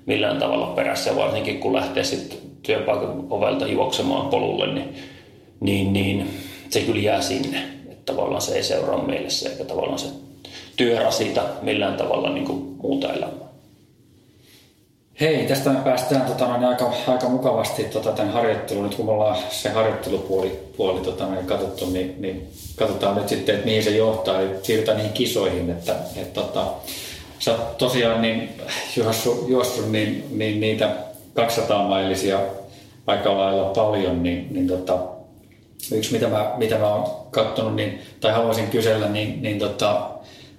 [SPEAKER 2] millään tavalla perässä, varsinkin kun lähtee sitten työpaikan ovelta juoksemaan polulle, niin, niin, niin se kyllä jää sinne. Että tavallaan se ei seuraa mielessä eikä tavallaan se työrasita millään tavalla niin kuin muuta elämää.
[SPEAKER 1] Hei, tästä me päästään tota, niin aika, aika mukavasti tota, tämän harjoittelun. Nyt kun me ollaan se harjoittelupuoli puoli, tota, niin katsottu, niin, niin, katsotaan nyt sitten, että mihin se johtaa. Eli siirrytään niihin kisoihin. Että, et, tota, sä tosiaan niin, juossut, juossut niin, niin, niitä 200 mailisia aika lailla paljon, niin, niin tota, yksi mitä mä, mitä mä oon katsonut, niin, tai haluaisin kysellä, niin, niin tota,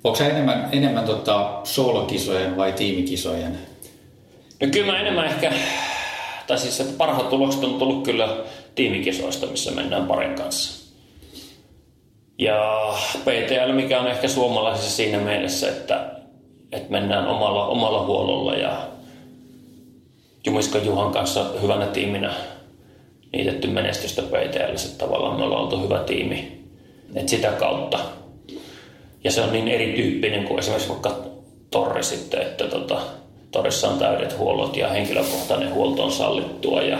[SPEAKER 1] onko se enemmän, enemmän tota, soolokisojen vai tiimikisojen
[SPEAKER 2] No kyllä mä enemmän ehkä, tai siis että parhaat tulokset on tullut kyllä tiimikisoista, missä mennään parin kanssa. Ja PTL, mikä on ehkä suomalaisissa siinä mielessä, että, että mennään omalla, omalla huololla ja Jumiska Juhan kanssa hyvänä tiiminä niitetty menestystä PTL. Tavallaan me ollaan oltu hyvä tiimi. että sitä kautta. Ja se on niin erityyppinen kuin esimerkiksi vaikka Torri sitten, että tota, torissa on täydet huollot ja henkilökohtainen huolto on sallittua ja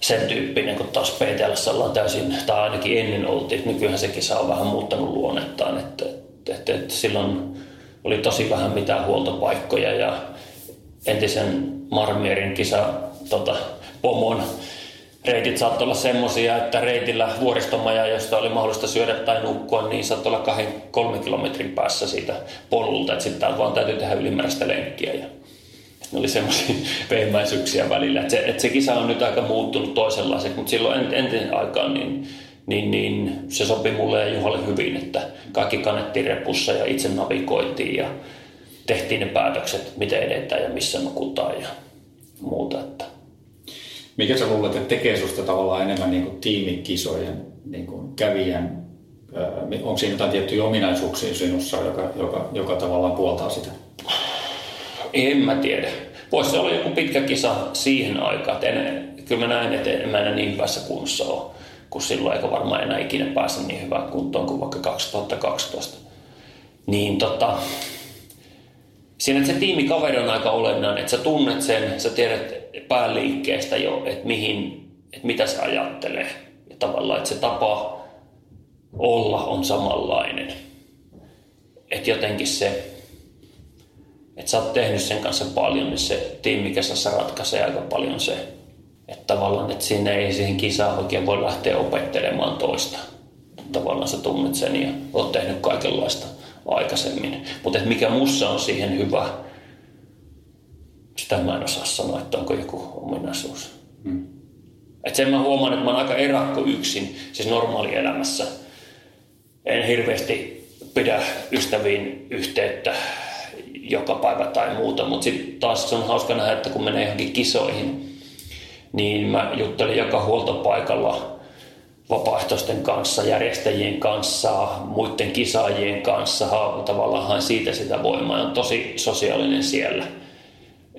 [SPEAKER 2] sen tyyppinen, kun taas PTL ollaan täysin, tai ainakin ennen oltiin, nykyään sekin saa vähän muuttanut luonnettaan, että, että, että, että silloin oli tosi vähän mitään huoltopaikkoja ja entisen Marmierin kisa tota, pomon reitit saattoi olla semmoisia, että reitillä vuoristomaja, josta oli mahdollista syödä tai nukkua, niin saattoi olla kahden, kolmen kilometrin päässä siitä polulta, että sitten vaan täytyy tehdä ylimääräistä lenkkiä. Ja ne oli semmoisia [LAUGHS] pehmäisyyksiä välillä. Että se, että se kisa on nyt aika muuttunut toisenlaiseksi, mutta silloin entinen aikaan niin, niin, niin se sopi mulle ja Juhalle hyvin, että kaikki kannettiin repussa ja itse navigoitiin ja tehtiin ne päätökset, miten edetään ja missä nukutaan ja muuta. Että
[SPEAKER 1] mikä sä luulet, että tekee susta tavallaan enemmän niin kuin tiimikisojen niin kuin kävijän? Onko siinä jotain tiettyjä ominaisuuksia sinussa, joka, joka, joka tavallaan puoltaa sitä?
[SPEAKER 2] En mä tiedä. Voisi olla joku pitkä kisa siihen aikaan. En, kyllä mä näen, että en mä enää niin hyvässä kunnossa ole, kun silloin eikä varmaan enää ikinä pääse niin hyvään kuntoon kuin vaikka 2012. Niin tota, siinä se tiimikaveri on aika olennainen, että sä tunnet sen, sä tiedät pääliikkeestä jo, että, mihin, että mitä se ajattelee. Ja tavallaan, että se tapa olla on samanlainen. Että jotenkin se, että sä oot tehnyt sen kanssa paljon, niin se tiimikesässä ratkaisee aika paljon se, että tavallaan, että siinä ei siihen kisaan oikein voi lähteä opettelemaan toista. Tavallaan sä tunnet sen ja oot tehnyt kaikenlaista aikaisemmin. Mutta mikä mussa on siihen hyvä, sitä mä en osaa sanoa, että onko joku ominaisuus. Hmm. Et sen mä huomaan, että mä oon aika erakko yksin, siis normaalielämässä. En hirveästi pidä ystäviin yhteyttä joka päivä tai muuta, mutta sitten taas se on hauska nähdä, että kun menee johonkin kisoihin, niin mä juttelin joka huoltopaikalla vapaaehtoisten kanssa, järjestäjien kanssa, muiden kisaajien kanssa, tavallaan siitä sitä voimaa. On tosi sosiaalinen siellä.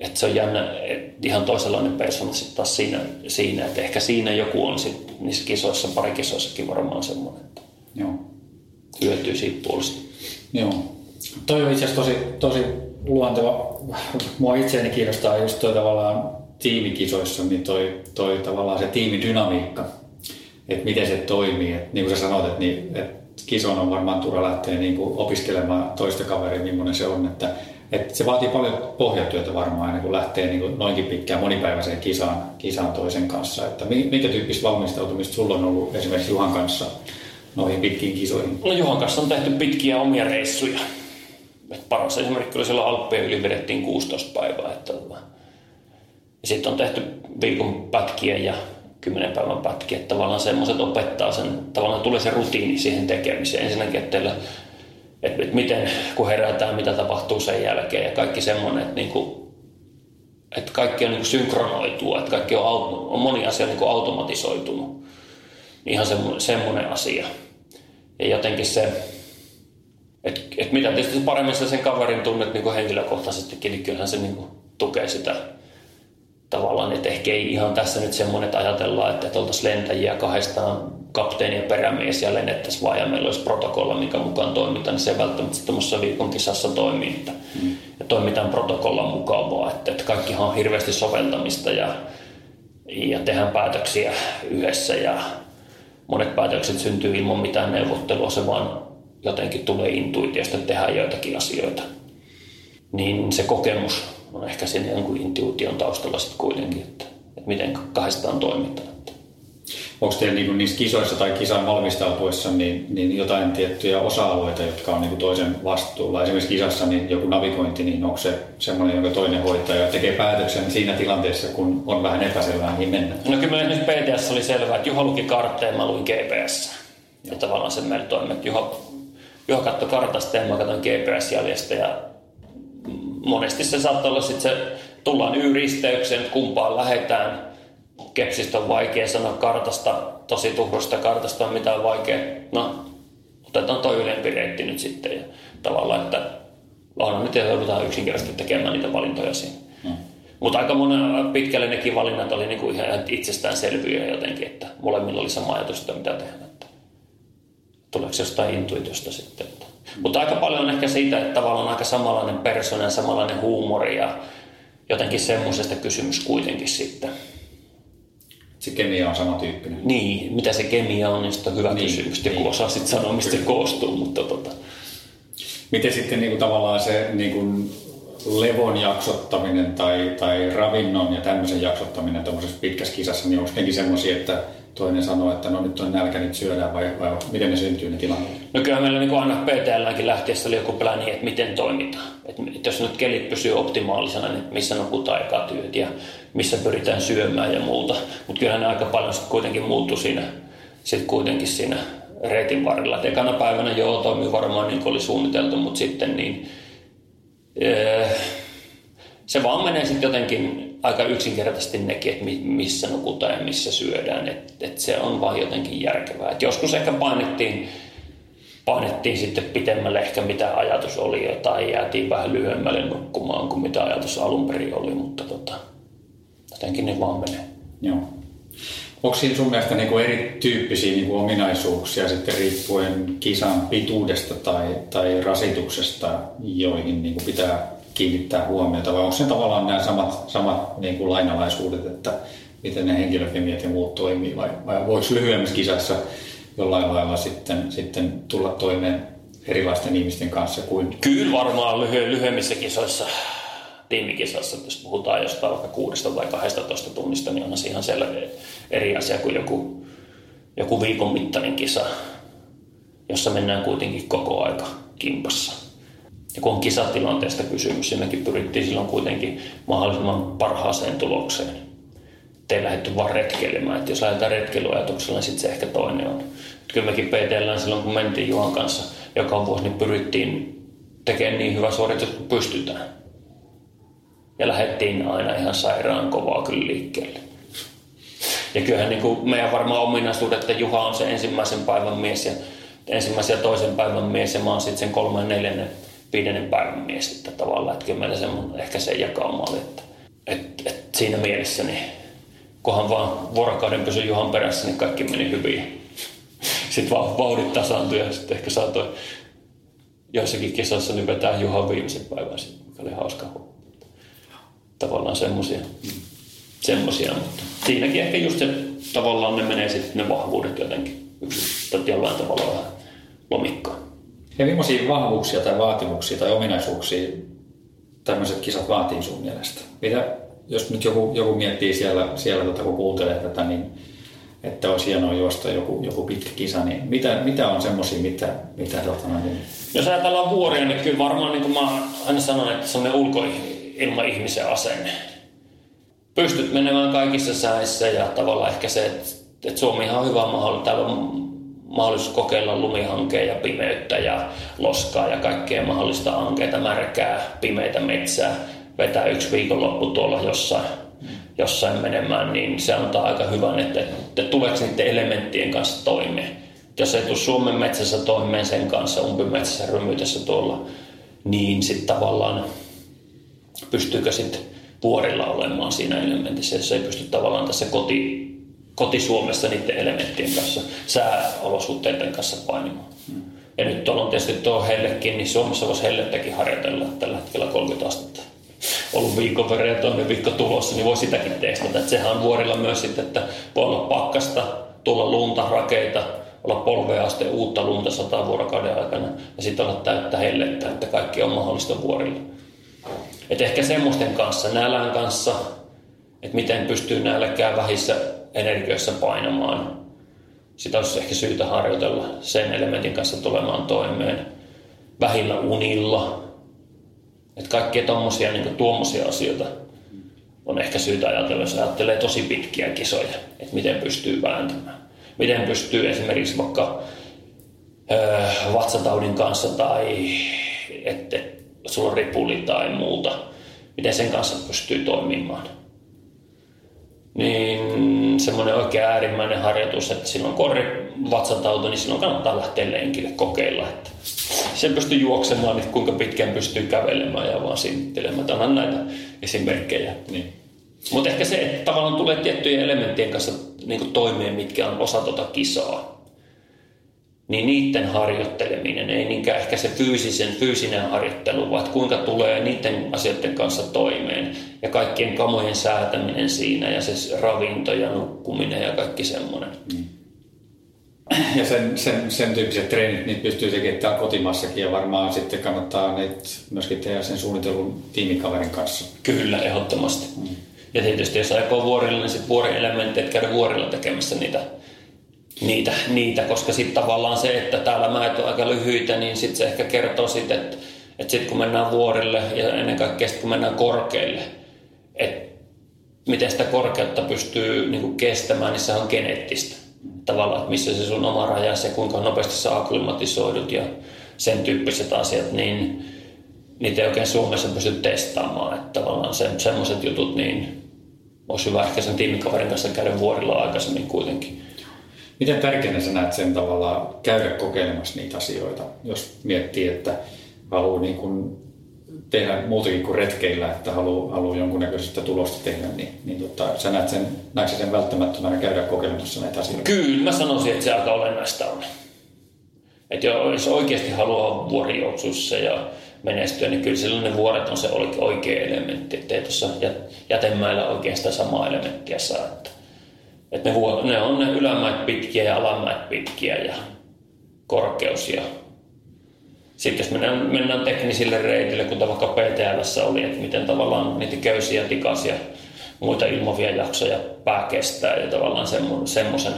[SPEAKER 2] Et se on jännä, et ihan toisenlainen persona sitten taas siinä, siinä, että ehkä siinä joku on sit niissä kisoissa, pari kisoissakin varmaan semmoinen, että Joo. hyötyy siitä puolesta.
[SPEAKER 1] Joo. Toi on itse asiassa tosi, tosi luonteva. Mua itseäni kiinnostaa just toi tavallaan tiimikisoissa, niin toi, toi tavallaan se tiimidynamiikka, että miten se toimii. Et niin kuin sä sanoit, että, niin, että kison on varmaan turha lähteä niin kuin opiskelemaan toista kaveria, millainen se on, että et se vaatii paljon pohjatyötä varmaan ennen kuin lähtee niin kuin noinkin pitkään monipäiväiseen kisaan, kisaan toisen kanssa. Että minkä tyyppistä valmistautumista sulla on ollut esimerkiksi Juhan kanssa noihin pitkiin kisoihin?
[SPEAKER 2] No Juhan kanssa on tehty pitkiä omia reissuja. Et paras esimerkki oli silloin Alppien yli vedettiin 16 päivää. Että, ja sitten on tehty viikon pätkiä ja kymmenen päivän pätkiä. Tavallaan semmoiset opettaa sen, tavallaan tulee se rutiini siihen tekemiseen. Ensinnäkin, että teillä että, että miten, kun herätään, mitä tapahtuu sen jälkeen ja kaikki semmoinen, että, niin kuin, että kaikki on niin synkronoitua, että kaikki on, on moni asia niin kuin automatisoitunut. Ihan semmoinen, semmoinen asia. Ja jotenkin se, että, että mitä tietysti paremmin sen kaverin tunnet niin kuin henkilökohtaisestikin, niin kyllähän se niin kuin tukee sitä tavallaan, että ehkä ei ihan tässä nyt semmoinen, että ajatellaan, että, että oltaisiin lentäjiä kahdestaan kapteeni ja perämies ja lennettäisiin vaan ja meillä olisi protokolla, mikä mukaan toimitaan, niin se välttämättä tuommoisessa viikon kisassa toimii. Että, mm. Ja toimitaan protokollan mukaan vaan, että, että kaikkihan on hirveästi soveltamista ja ja tehdään päätöksiä yhdessä ja monet päätökset syntyy ilman mitään neuvottelua, se vaan jotenkin tulee intuitiosta, että tehdään joitakin asioita. Niin se kokemus on ehkä sen jonkun intuition taustalla sitten kuitenkin, että, että miten kahdestaan toimitaan.
[SPEAKER 1] Onko teillä niin niissä kisoissa tai kisan valmistautuessa niin, niin jotain tiettyjä osa-alueita, jotka on niin toisen vastuulla? Esimerkiksi kisassa niin joku navigointi, niin onko se semmoinen, jonka toinen hoitaa ja tekee päätöksen siinä tilanteessa, kun on vähän epäselvää, niin mennä?
[SPEAKER 2] No kyllä nyt PTS oli selvää, että Juha luki kartteen, mä luin GPS. Ja tavallaan se meillä toimi, että Juha, Juha katsoi kartasta ja mä katsoin GPS-jäljestä ja monesti se saattaa olla sitten se, tullaan Y-risteykseen, kumpaan lähetään – kepsistä on vaikea sanoa kartasta, tosi tuhrosta kartasta on mitään vaikea. No, otetaan tuo ylempi reitti nyt sitten. Ja tavallaan, että onhan nyt joudutaan yksinkertaisesti tekemään niitä valintoja siinä. Mm. Mutta aika monen pitkälle nekin valinnat oli niinku ihan itsestäänselviä jotenkin, että molemmilla oli sama ajatus, että mitä tehdä. Että tuleeko jostain intuitiosta sitten. Että. Mm. Mutta aika paljon on ehkä siitä, että tavallaan aika samanlainen persona samanlainen huumori ja jotenkin semmoisesta kysymys kuitenkin sitten
[SPEAKER 1] se kemia on samantyyppinen.
[SPEAKER 2] Niin, mitä se kemia on, niin on hyvä niin, kysymys. Joku niin. osaa sitten sanoa, mistä se koostuu, mutta tota...
[SPEAKER 1] Miten sitten niin kuin, tavallaan se niin kuin, levon jaksottaminen tai, tai ravinnon ja tämmöisen jaksottaminen tuommoisessa pitkässä kisassa, niin onko nekin semmoisia, että toinen sanoo, että no nyt on nälkä, nyt syödään vai, vai miten ne syntyy ne tilanteet?
[SPEAKER 2] No kyllä meillä niin aina PTLänkin lähtiessä oli joku pläni, että miten toimitaan. Että, että jos nyt kelit pysyy optimaalisena, niin missä nukutaan aikaa työt ja missä pyritään syömään ja muuta. Mutta kyllähän ne aika paljon sitten kuitenkin muuttui siinä, sit kuitenkin siinä reitin varrella. Et ekana päivänä joo, toimi varmaan niin kuin oli suunniteltu, mutta sitten niin, ee, se vaan menee sitten jotenkin aika yksinkertaisesti nekin, että missä nukutaan ja missä syödään. Että et se on vaan jotenkin järkevää. Et joskus ehkä painettiin, painettiin sitten pitemmälle ehkä mitä ajatus oli tai jäätiin vähän lyhyemmälle nukkumaan kuin mitä ajatus alun perin oli, mutta tota, jotenkin ne vaan menee.
[SPEAKER 1] Joo. Onko siinä sun mielestä niinku erityyppisiä niinku ominaisuuksia sitten riippuen kisan pituudesta tai, tai rasituksesta, joihin niinku pitää kiinnittää huomiota, vai onko se tavallaan nämä samat, samat niin kuin lainalaisuudet, että miten ne henkilökemiat ja muut toimii, vai, vai voiko lyhyemmässä kisassa jollain lailla sitten, sitten tulla toimeen erilaisten ihmisten kanssa kuin...
[SPEAKER 2] Kyllä varmaan lyhy- lyhyemmissä kisoissa, tiimikisoissa, jos puhutaan jostain vaikka kuudesta tai 12 tunnista, niin on se ihan selvä eri asia kuin joku, joku viikon mittainen kisa, jossa mennään kuitenkin koko aika kimpassa. Ja kun on kisatilanteesta kysymys, niin mekin pyrittiin silloin kuitenkin mahdollisimman parhaaseen tulokseen. Ei lähdetty vaan retkeilemään. Että jos lähdetään retkeilyajatuksella, niin sitten se ehkä toinen on. Että kyllä mekin PTL silloin, kun mentiin Juhan kanssa joka vuosi, niin pyrittiin tekemään niin hyvä suoritus kuin pystytään. Ja lähdettiin aina ihan sairaan kovaa kyllä liikkeelle. Ja kyllähän niin kuin meidän varmaan ominaisuudet, että Juha on se ensimmäisen päivän mies ja ensimmäisen ja toisen päivän mies ja mä oon sitten sen kolmen neljännen viidennen päivän mies, että tavallaan, että kyllä meillä semmoinen ehkä se jakauma oli, että, että, että siinä mielessä niin kunhan vaan vuorokauden pysyi Juhan perässä, niin kaikki meni hyvin. Sitten vaan vauhdit tasaantui ja sitten ehkä saatoi joissakin kisoissa niin vetää Juhan viimeisen päivän, mikä oli hauska Tavallaan semmoisia. semmosia, mutta siinäkin ehkä just se, tavallaan ne menee sitten ne vahvuudet jotenkin yksi, jollain tavalla vähän lomikkaan.
[SPEAKER 1] Ja millaisia vahvuuksia tai vaatimuksia tai ominaisuuksia tämmöiset kisat vaatii sun mielestä? Mitä, jos nyt joku, joku miettii siellä, siellä tota, kun kuuntelee tätä, niin että olisi hienoa juosta joku, joku pitkä kisa, niin mitä, mitä on semmoisia, mitä, mitä tota, niin...
[SPEAKER 2] Jos ajatellaan vuoria, niin kyllä varmaan niin kuin mä aina sanon, että se on ulkoilma ihmisen asenne. Pystyt menemään kaikissa säissä ja tavallaan ehkä se, että, että Suomi on hyvä mahdollisuus. Täällä on mahdollisuus kokeilla lumihankea ja pimeyttä ja loskaa ja kaikkea mahdollista ankeita, märkää, pimeitä metsää, vetää yksi viikonloppu tuolla jossain, jossain menemään, niin se antaa aika hyvän, että, että tuleeko niiden elementtien kanssa toimeen. Jos ei tule Suomen metsässä toimeen sen kanssa, umpimetsässä rymytessä tuolla, niin sitten tavallaan pystyykö sitten vuorilla olemaan siinä elementissä, jos ei pysty tavallaan tässä koti, koti-Suomessa niiden elementtien kanssa, sääolosuhteiden kanssa painimaan. Mm. Ja nyt tuolla on tietysti tuo hellekin, niin Suomessa voisi hellettäkin harjoitella tällä hetkellä 30 astetta. Ollut viikon verran ja toinen viikko tulossa, niin voi sitäkin testata. Että sehän on vuorilla myös sitten, että voi olla pakkasta, tulla lunta, rakeita, olla polvea asti uutta lunta sata vuorokauden aikana ja sitten olla täyttä hellettä, että kaikki on mahdollista vuorilla. Et ehkä semmoisten kanssa, nälän kanssa, että miten pystyy nälkää vähissä energioissa painamaan. Sitä olisi ehkä syytä harjoitella sen elementin kanssa tulemaan toimeen. Vähillä unilla. Että kaikkia tommosia, niin tuommoisia asioita on ehkä syytä ajatella, jos ajattelee tosi pitkiä kisoja, että miten pystyy vääntämään. Miten pystyy esimerkiksi vaikka öö, vatsataudin kanssa tai että sulla on ripuli tai muuta, miten sen kanssa pystyy toimimaan niin semmoinen oikein äärimmäinen harjoitus, että silloin korri vatsatauto, niin silloin kannattaa lähteä lenkille kokeilla. Että sen pystyy juoksemaan, niin kuinka pitkään pystyy kävelemään ja vaan sinittelemään. Onhan näitä esimerkkejä. Niin. Mutta ehkä se, että tavallaan tulee tiettyjen elementtien kanssa niin toimeen, mitkä on osa tuota kisaa niin niiden harjoitteleminen, ei niinkään ehkä se fyysisen, fyysinen harjoittelu, vaan kuinka tulee niiden asioiden kanssa toimeen ja kaikkien kamojen säätäminen siinä ja se ravinto ja nukkuminen ja kaikki semmoinen. Mm.
[SPEAKER 1] Ja sen, sen, sen tyyppiset treenit, niitä pystyy tekemään kotimaassakin ja varmaan sitten kannattaa niitä myöskin tehdä sen suunnitelun tiimikaverin kanssa.
[SPEAKER 2] Kyllä, ehdottomasti. Mm. Ja tietysti jos aikoo vuorilla, niin sitten vuorielementit käydä vuorilla tekemässä niitä niitä, niitä koska sitten tavallaan se, että täällä mäet on aika lyhyitä, niin sitten se ehkä kertoo sitten, että, että sitten kun mennään vuorille ja ennen kaikkea sitten kun mennään korkeille, että miten sitä korkeutta pystyy niin kestämään, niin se on geneettistä. Tavallaan, että missä se sun oma raja, se kuinka nopeasti sä akklimatisoidut ja sen tyyppiset asiat, niin niitä ei oikein Suomessa pysty testaamaan. Että tavallaan se, semmoiset jutut, niin olisi hyvä ehkä sen tiimikaverin kanssa käydä vuorilla aikaisemmin kuitenkin.
[SPEAKER 1] Miten tärkeänä sä näet sen tavalla käydä kokeilemassa niitä asioita, jos miettii, että haluaa niin kuin tehdä muutakin kuin retkeillä, että haluaa, haluaa jonkunnäköistä tulosta tehdä, niin, niin tota, sä näet sen, näetkö sen välttämättömänä käydä kokeilemassa näitä asioita?
[SPEAKER 2] Kyllä, mä sanoisin, että se aika olennaista on. Että jos oikeasti haluaa vuorijuoksussa ja menestyä, niin kyllä silloin ne vuoret on se oikea elementti, ettei tuossa jätemäillä oikeastaan samaa elementtiä saa. Että että ne, ne on ne ylämäet pitkiä ja alamäet pitkiä ja korkeus. Ja sitten jos mennään, mennään teknisille reitille, kuten vaikka PTLssä oli, että miten tavallaan niitä köysiä, tikasia, muita ilmavia jaksoja pää kestää ja tavallaan semmoisen,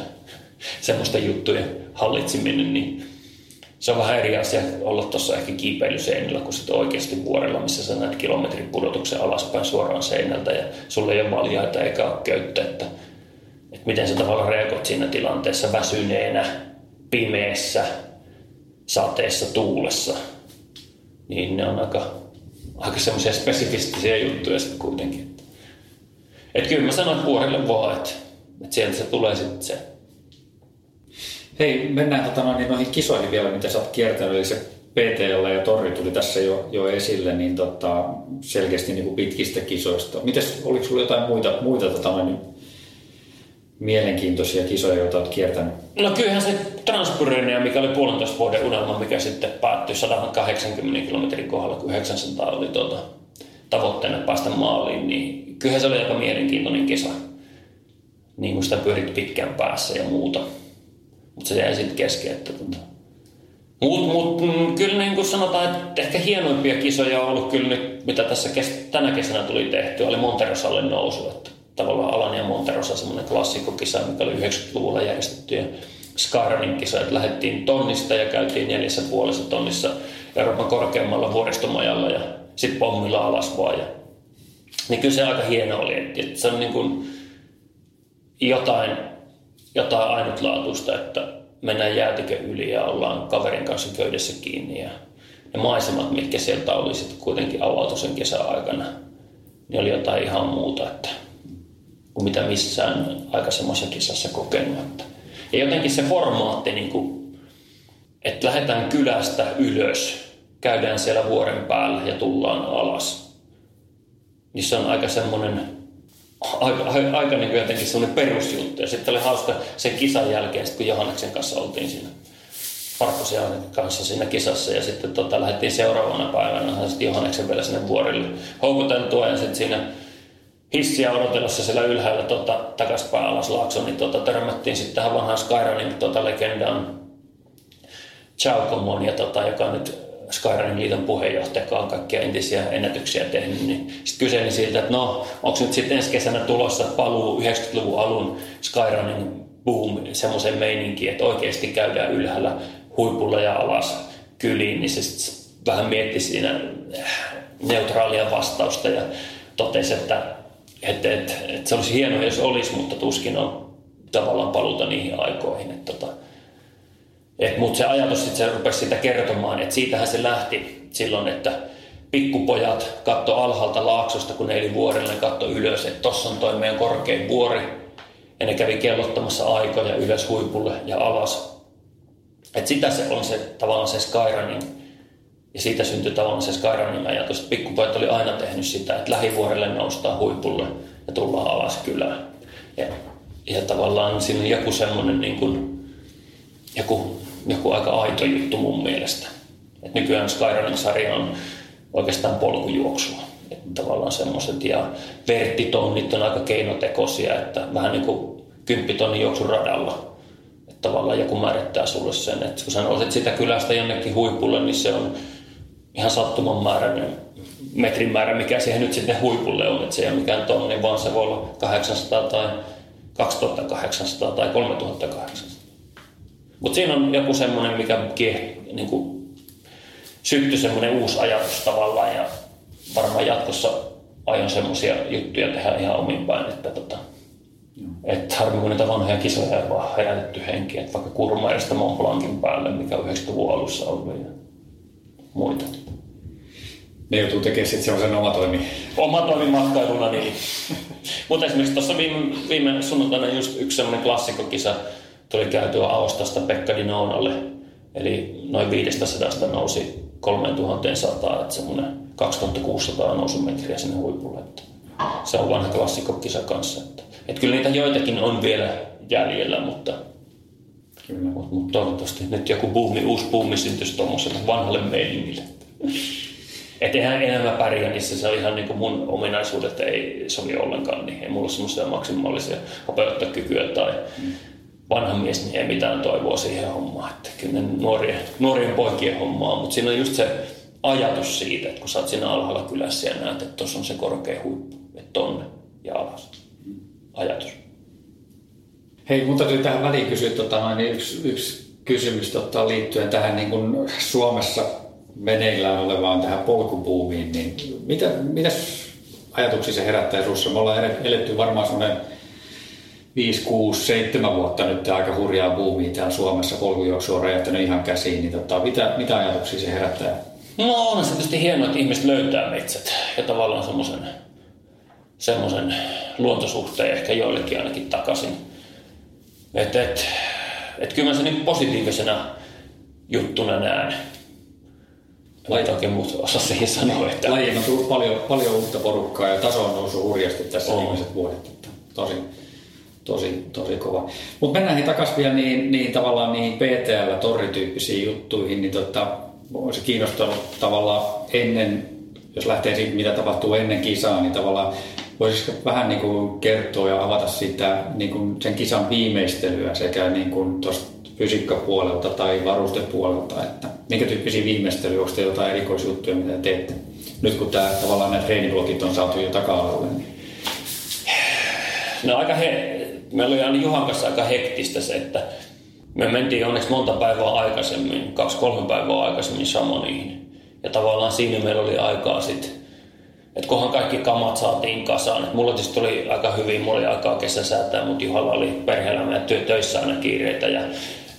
[SPEAKER 2] semmoisten juttujen hallitseminen, niin se on vähän eri asia olla tuossa ehkä kiipeilyseinällä kuin sitten oikeasti vuorella, missä sä näet kilometrin pudotuksen alaspäin suoraan seinältä ja sulle ei ole valjaita eikä ole köyttä, että että miten sä tavallaan reagoit siinä tilanteessa väsyneenä, pimeässä, sateessa, tuulessa. Niin ne on aika, aika semmoisia spesifistisiä juttuja sitten kuitenkin. Että kyllä mä sanon vuorille vaan, että, että sieltä se tulee sitten se.
[SPEAKER 1] Hei, mennään tota, noin, niin noihin kisoihin vielä, mitä sä oot kiertänyt. Eli se PTL ja Torri tuli tässä jo, jo esille, niin tota, selkeästi niin kuin pitkistä kisoista. Mites, oliko sulla jotain muita, muita tota, noin, mielenkiintoisia kisoja, joita olet kiertänyt?
[SPEAKER 2] No kyllähän se Transpyrenia, mikä oli puolentoista vuoden unelma, mikä sitten päättyi 180 kilometrin kohdalla, kun 900 oli tuota, tavoitteena päästä maaliin, niin kyllähän se oli aika mielenkiintoinen kisa. Niin kuin sitä pyörit pitkään päässä ja muuta. Mutta se jäi sitten kesken, että tuota. Mutta mut, mm, kyllä niin kuin sanotaan, että ehkä hienoimpia kisoja on ollut kyllä nyt, mitä tässä kes- tänä kesänä tuli tehty, oli Monterosalle nousu. Että tavallaan Alan ja Monterossa semmoinen klassikkokisa, mikä oli 90-luvulla järjestetty. Ja Skaranin kisa, että lähdettiin tonnista ja käytiin neljässä puolessa tonnissa Euroopan korkeammalla vuoristomajalla ja sitten pommilla alas vaan. Ja, niin kyllä se aika hieno oli, että se on niin kuin jotain, jotain ainutlaatuista, että mennään jäätikön yli ja ollaan kaverin kanssa köydessä kiinni ja ne maisemat, mitkä sieltä oli sitten kuitenkin avautu sen kesän aikana, niin oli jotain ihan muuta, että kuin mitä missään aikaisemmassa kisassa kokenut. Että. Ja jotenkin se formaatti, niin kuin, että lähdetään kylästä ylös, käydään siellä vuoren päällä ja tullaan alas. Niin se on aika semmoinen, aika, aika, aika niin jotenkin semmoinen perusjuttu. Ja sitten oli hauska sen kisan jälkeen, kun Johanneksen kanssa oltiin siinä Parkkosian kanssa siinä kisassa ja sitten tota, lähdettiin seuraavana päivänä sitten Johanneksen vielä sinne vuorille houkuteltua ja sitten siinä hissiä odotellessa siellä ylhäällä tota, takaspäin alas laakso, niin tota, törmättiin sitten tähän vanhaan Skyrunin tota, legendaan Chaukomon, ja tota, joka nyt Skyrunin liiton puheenjohtaja, joka on kaikkia entisiä ennätyksiä tehnyt, niin sitten kyselin siltä, että no, onko nyt sitten ensi kesänä tulossa paluu 90-luvun alun Skyrunin boom semmoiseen meininkiin, että oikeasti käydään ylhäällä huipulla ja alas kyliin, niin se sitten vähän mietti siinä neutraalia vastausta ja totesi, että, että, että, että se olisi hienoa, jos olisi, mutta tuskin on tavallaan paluuta niihin aikoihin. Että, tota, että, mutta se ajatus sitten se rupesi sitä kertomaan, että siitähän se lähti silloin, että pikkupojat katto alhaalta laaksosta, kun ne eli vuorelle, katto ylös, että tossa on toi meidän korkein vuori, ja ne kävi kellottamassa aikoja ylös huipulle ja alas. Et sitä se on se tavallaan se Skyrunin, ja siitä syntyi tavallaan se Skyrunin ajatus, että pikkupojat oli aina tehnyt sitä, että lähivuorelle noustaan huipulle ja tullaan alas kylään. Ja, ja tavallaan siinä on joku semmoinen niin kuin, joku, joku aika aito juttu mun mielestä. Et nykyään Skyrunin sarja on oikeastaan polkujuoksua. Että tavallaan semmoiset ja verttitonnit on aika keinotekoisia, että vähän niin kuin kymppitonnin juoksun radalla. Että tavallaan joku määrittää sulle sen, että kun sä nouset sitä kylästä jonnekin huipulle, niin se on ihan sattuman määräinen metrin määrä, mikä siihen nyt sitten huipulle on. Että se ei ole mikään tonni, vaan se voi olla 800 tai 2800 tai 3800. Mutta siinä on joku semmoinen, mikä niin kuin, syttyi semmoinen uusi ajatus tavallaan ja varmaan jatkossa aion semmoisia juttuja tehdä ihan omin päin, että tota, että harmi kun niitä vanhoja kisoja ei vaan herätetty henki, että vaikka Kurmairista Mont Blancin päälle, mikä on 90-luvun alussa ollut ja muita.
[SPEAKER 1] Ne joutuu tekemään sitten sellaisen omatoimi.
[SPEAKER 2] Omatoimimatkailuna, niin. [LAUGHS] Mutta esimerkiksi tuossa viime, viime sunnuntaina just yksi semmoinen klassikkokisa tuli käytyä Aostasta Pekka Dinonalle. Eli noin 500 nousi 3100, että semmoinen 2600 nousumetriä sinne huipulle. Että se on vanha klassikkokisa kanssa. Että, että kyllä niitä joitakin on vielä jäljellä, mutta, kyllä. mutta, toivottavasti nyt joku buumi, uusi buumi syntyisi tuommoiselle vanhalle meiningille. Että eihän enää mä pärjää niissä, se on ihan niin kuin mun ominaisuudet ei sovi ollenkaan, niin ei mulla ole semmoisia maksimaalisia kykyä tai mm. vanha mies, niin ei mitään toivoa siihen hommaan. Että kyllä ne nuorien, nuorien poikien hommaa, mutta siinä on just se ajatus siitä, että kun sä oot siinä alhaalla kylässä ja näet, että tuossa on se korkea huippu, että tonne ja alas. Ajatus.
[SPEAKER 1] Hei, mutta täytyy tähän väliin kysyä tota, niin yksi, yksi kysymys tota, liittyen tähän niin kuin Suomessa meneillään olevaan tähän polkupuumiin, niin mitä, mitäs ajatuksia se herättää sinussa? Me ollaan eletty varmaan semmoinen 5, 6, 7 vuotta nyt aika hurjaa buumia täällä Suomessa. Polkujuoksu on räjähtänyt ihan käsiin. Niin tota, mitä, mitä ajatuksia se herättää?
[SPEAKER 2] No on se tietysti hienoa, että ihmiset löytää metsät ja tavallaan semmoisen semmoisen luontosuhteen ehkä joillekin ainakin takaisin. Että et, et kyllä mä sen niin positiivisena juttuna näen. Osaa siihen sanoa. Että...
[SPEAKER 1] Lajiin on tullut paljon, paljon uutta porukkaa ja taso on noussut hurjasti tässä on. viimeiset vuodet. Että tosi, tosi, tosi kova. Mutta mennään takaisin vielä niin, niin tavallaan niihin PTL-torrityyppisiin juttuihin, niin tota, olisi kiinnostanut tavallaan ennen, jos lähtee siitä, mitä tapahtuu ennen kisaa, niin tavallaan voisiko vähän niin kuin kertoa ja avata sitä niin kuin sen kisan viimeistelyä sekä niin kuin tuosta fysiikkapuolelta tai varustepuolelta, että minkä tyyppisiä viimeistelyjä, onko te jotain erikoisjuttuja, mitä teette? Nyt kun tämä, tavallaan nämä treeniblogit on saatu jo taka-alalle. Niin...
[SPEAKER 2] No aika he... Meillä oli aina Juhan kanssa aika hektistä se, että me mentiin onneksi monta päivää aikaisemmin, kaksi-kolme päivää aikaisemmin Samoniin. Ja tavallaan siinä meillä oli aikaa sitten, että kunhan kaikki kamat saatiin kasaan. Et mulla tietysti tuli aika hyvin, mulla oli aikaa kesäsäätää, mutta Juhalla oli perhe-elämä ja työ, töissä aina kiireitä. Ja,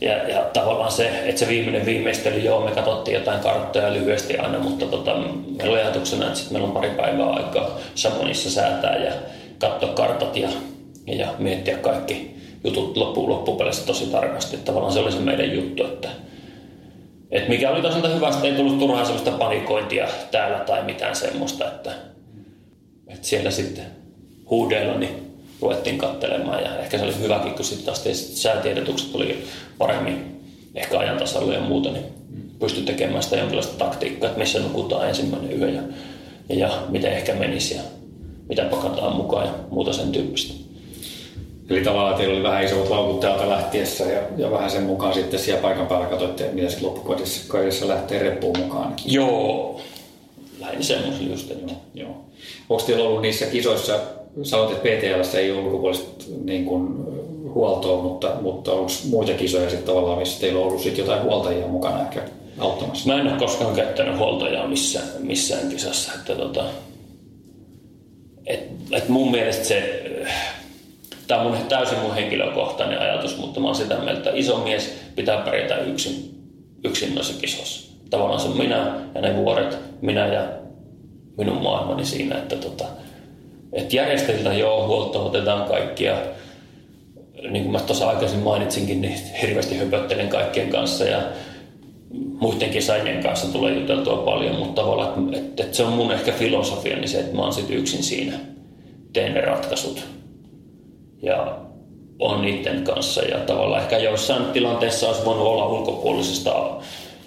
[SPEAKER 2] ja, ja tavallaan se, että se viimeinen viimeistely, joo, me katsottiin jotain karttoja lyhyesti aina, mutta tota, meillä oli ajatuksena, että sitten meillä on pari päivää aikaa Samonissa säätää ja katsoa kartat ja, ja miettiä kaikki jutut loppuun loppupeleissä tosi tarkasti. Tavallaan se oli se meidän juttu, että, että mikä oli toisaalta hyvä, että ei tullut turhaan sellaista panikointia täällä tai mitään semmoista, että, että siellä sitten huudeilla niin ruvettiin kattelemaan ja ehkä se oli hyväkin, kun sitten taas säätiedotukset tuli paremmin ehkä ajantasalle ja muuta, niin pystyi tekemään sitä jonkinlaista taktiikkaa, että missä nukutaan ensimmäinen yö ja, ja, ja miten ehkä menisi ja mitä pakataan mukaan ja muuta sen tyyppistä.
[SPEAKER 1] Eli tavallaan teillä oli vähän isot laukut täältä lähtiessä ja, ja vähän sen mukaan sitten siellä paikan päällä katsoitte, mitä sitten loppukodissa lähtee reppuun mukaan.
[SPEAKER 2] Joo, lähinnä semmoisen just. Että...
[SPEAKER 1] Joo. Onko teillä ollut niissä kisoissa, sanoit, että PTLssä ei ole ulkopuolista niin kuin, huoltoa, mutta, mutta onko muita kisoja sitten tavallaan, missä teillä on ollut sitten jotain huoltajia mukana ehkä auttamassa?
[SPEAKER 2] Mä en ole koskaan käyttänyt huoltajaa missään, missään kisassa. Että tota, et, et mun mielestä se, tämä on täysin mun henkilökohtainen ajatus, mutta mä oon sitä mieltä, että iso mies pitää pärjätä yksin, yksin noissa kisoissa. Tavallaan se minä ja ne vuoret, minä ja minun maailmani siinä, että tota, et järjestäjiltä joo, huolta otetaan kaikkia. Niin kuin mä tuossa aikaisemmin mainitsinkin, niin hirveästi höpöttelen kaikkien kanssa ja muidenkin sainien kanssa tulee juteltua paljon, mutta tavallaan, että, että se on mun ehkä filosofia, niin se, että mä oon sitten yksin siinä, teen ne ratkaisut ja on niiden kanssa ja tavallaan ehkä jossain tilanteessa olisi voinut olla ulkopuolisesta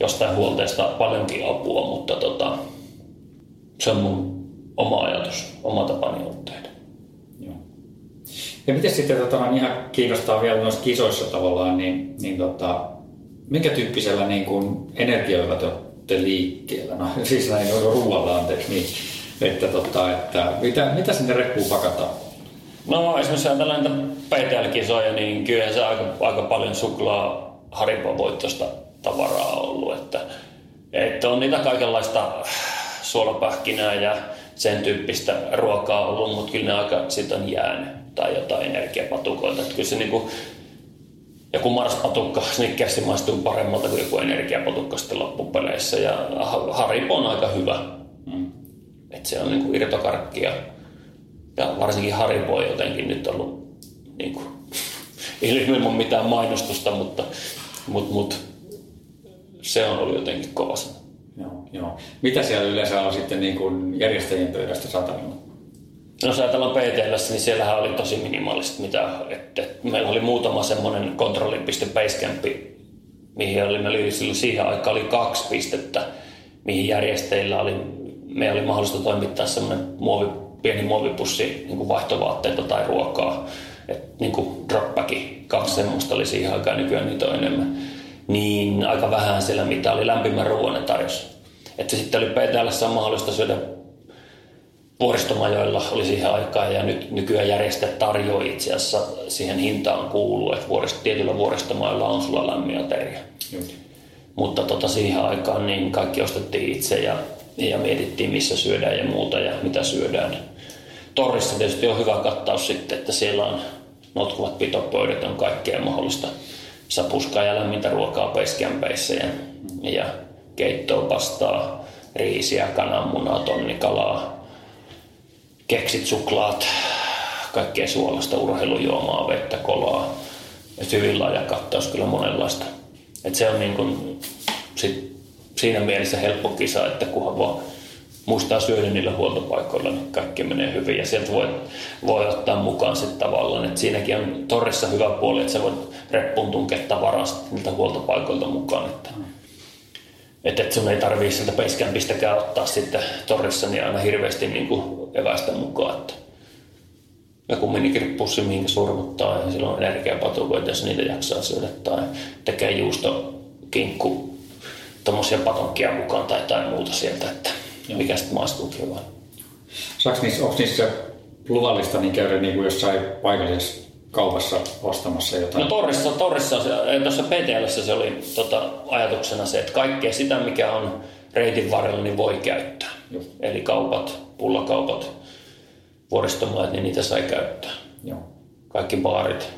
[SPEAKER 2] jostain huolteesta paljonkin apua, mutta tota, se on mun oma ajatus, oma tapani on tehdä.
[SPEAKER 1] Joo. Ja miten sitten tota, ihan kiinnostaa vielä noissa kisoissa tavallaan, niin, niin tota, minkä tyyppisellä niin kuin energioilla te olette liikkeellä? No [LAUGHS] siis näin ruoalla anteeksi, niin että, tota, että mitä, mitä sinne reppuun pakataan?
[SPEAKER 2] No esimerkiksi ajatellaan näitä PTL-kisoja, niin kyllä se aika, aika paljon suklaa Haribo voittosta tavaraa ollut, että, että on niitä kaikenlaista suolapähkinää ja sen tyyppistä ruokaa ollut, mutta kyllä ne aika sitten on jäänyt tai jotain energiapatukoita. Että kyllä se niin kuin, joku Mars-patukka [LAUGHS] Snickersi maistuu paremmalta kuin joku energiapatukka sitten loppupeleissä. Ja Haribo on aika hyvä. Mm. Että se on niin kuin irtokarkkia. Ja varsinkin Haribo on jotenkin nyt ollut [LAUGHS] niin kuin, ilman mitään mainostusta, mutta, mutta, mutta se on ollut jotenkin kovassa.
[SPEAKER 1] Joo. Mitä siellä yleensä on sitten niin kuin järjestäjien pöydästä satanut?
[SPEAKER 2] No jos ajatellaan PTLssä, niin siellähän oli tosi minimaalista, mitä, että meillä oli muutama semmoinen kontrollipiste Basecampi, mihin oli, me oli siihen aikaan oli kaksi pistettä, mihin järjestäjillä oli, meillä oli mahdollista toimittaa semmoinen muovi, pieni muovipussi niin kuin vaihtovaatteita tai ruokaa. Et, niin kuin dropbacki, kaksi semmoista oli siihen aikaan, nykyään niitä on enemmän. Niin aika vähän siellä, mitä oli lämpimän ruoan tarjosi. Että sitten oli PTLssä mahdollista syödä vuoristomajoilla oli siihen aikaan ja nyt nykyään järjestäjät tarjoaa itse asiassa siihen hintaan kuuluu, että vuorist, tietyllä vuoristomailla on sulla lämmin ateria. Mutta tota, siihen aikaan niin kaikki ostettiin itse ja, ja mietittiin missä syödään ja muuta ja mitä syödään. Torrissa tietysti on hyvä kattaus sitten, että siellä on notkuvat pitopöydät, on kaikkea mahdollista sapuskaa ja lämmintä ruokaa peiskämpeissä ja, ja keittoa, pastaa, riisiä, kananmunaa, tonnikalaa, keksit, suklaat, kaikkea suolasta, urheilujuomaa, vettä, kolaa. Et hyvin laaja kattaus kyllä monenlaista. Et se on niin kun, sit siinä mielessä helppo kisa, että kunhan vaan muistaa syödä niillä huoltopaikoilla, niin kaikki menee hyvin. Ja sieltä voi, voi ottaa mukaan sitten tavallaan, että siinäkin on torrissa hyvä puoli, että sä voit reppuun tunkea tavaraa niiltä huoltopaikoilta mukaan. Että, että, että sun ei tarvii sieltä pistäkään ottaa sitten torrissa niin aina hirveästi niin kuin evästä mukaan. Että joku minikirppussi, mihinkä surmuttaa ja silloin energiapatukoita, jos niitä jaksaa syödä tai tekee juusto, kinkku, tuommoisia patonkia mukaan tai jotain muuta sieltä, että Joo. mikä sitten maistuukin vaan.
[SPEAKER 1] Saako niissä, onko niissä luvallista niin käydä niin kuin jossain paikallisessa kaupassa ostamassa jotain?
[SPEAKER 2] No Torrissa, torrissa tuossa PTLssä se oli tota, ajatuksena se, että kaikkea sitä, mikä on reitin varrella, niin voi käyttää. Just. Eli kaupat, pullakaupat, vuoristomaat, niin niitä sai käyttää. Joo. Kaikki baarit,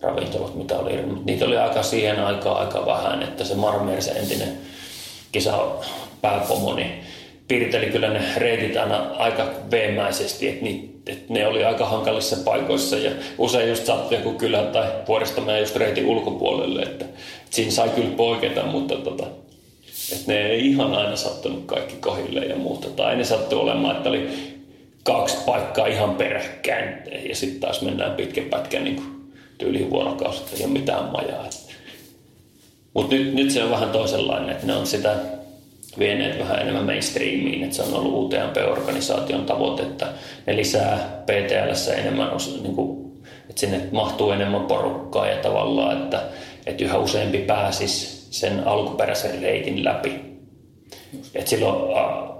[SPEAKER 2] ravintolat, mitä oli. Niitä oli aika siihen aikaan aika vähän, että se Marmer, se entinen kisa pääpomo, niin piirteli kyllä ne reitit aina aika veemäisesti, että, ni, että ne oli aika hankalissa paikoissa ja usein just sattui joku kylä tai vuoristomaan just reitin ulkopuolelle, että, että siinä sai kyllä poiketa, mutta tota, että ne ei ihan aina sattunut kaikki kohille ja muuta. Tai ne sattui olemaan, että oli kaksi paikkaa ihan peräkkäin ja sitten taas mennään pitkän pätkän niin tyyliin vuorokausi, ei ole mitään majaa. Mutta nyt, nyt se on vähän toisenlainen, että ne on sitä vieneet vähän enemmän mainstreamiin, että se on ollut UTMP-organisaation tavoite, että ne lisää PTLS enemmän, niin kuin, että sinne mahtuu enemmän porukkaa ja tavallaan, että, että yhä useampi pääsisi sen alkuperäisen reitin läpi. että silloin a,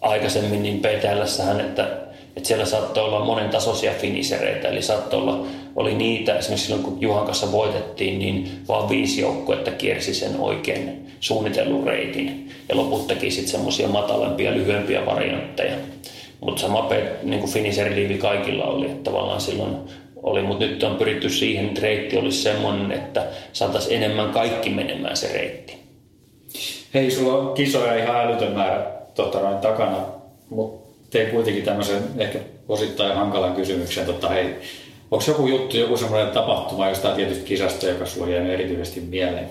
[SPEAKER 2] aikaisemmin niin PTLssähän, että, että siellä saattoi olla monen tasoisia finisereitä, eli saattoi olla, oli niitä, esimerkiksi silloin kun Juhan kanssa voitettiin, niin vaan viisi joukkuetta kiersi sen oikein suunnitellun reitin ja loput teki sitten semmoisia matalampia, lyhyempiä variantteja. Mutta sama niin finisher kaikilla oli, että tavallaan silloin oli, mutta nyt on pyritty siihen, että reitti olisi semmoinen, että saataisiin enemmän kaikki menemään se reitti.
[SPEAKER 1] Hei, sulla on kisoja ihan älytön määrä tota, noin takana, mutta tein kuitenkin tämmöisen ehkä osittain hankalan kysymyksen. Tota, hei, onko joku juttu, joku semmoinen tapahtuma jostain tietystä kisasta, joka sulla jäänyt erityisesti mieleen?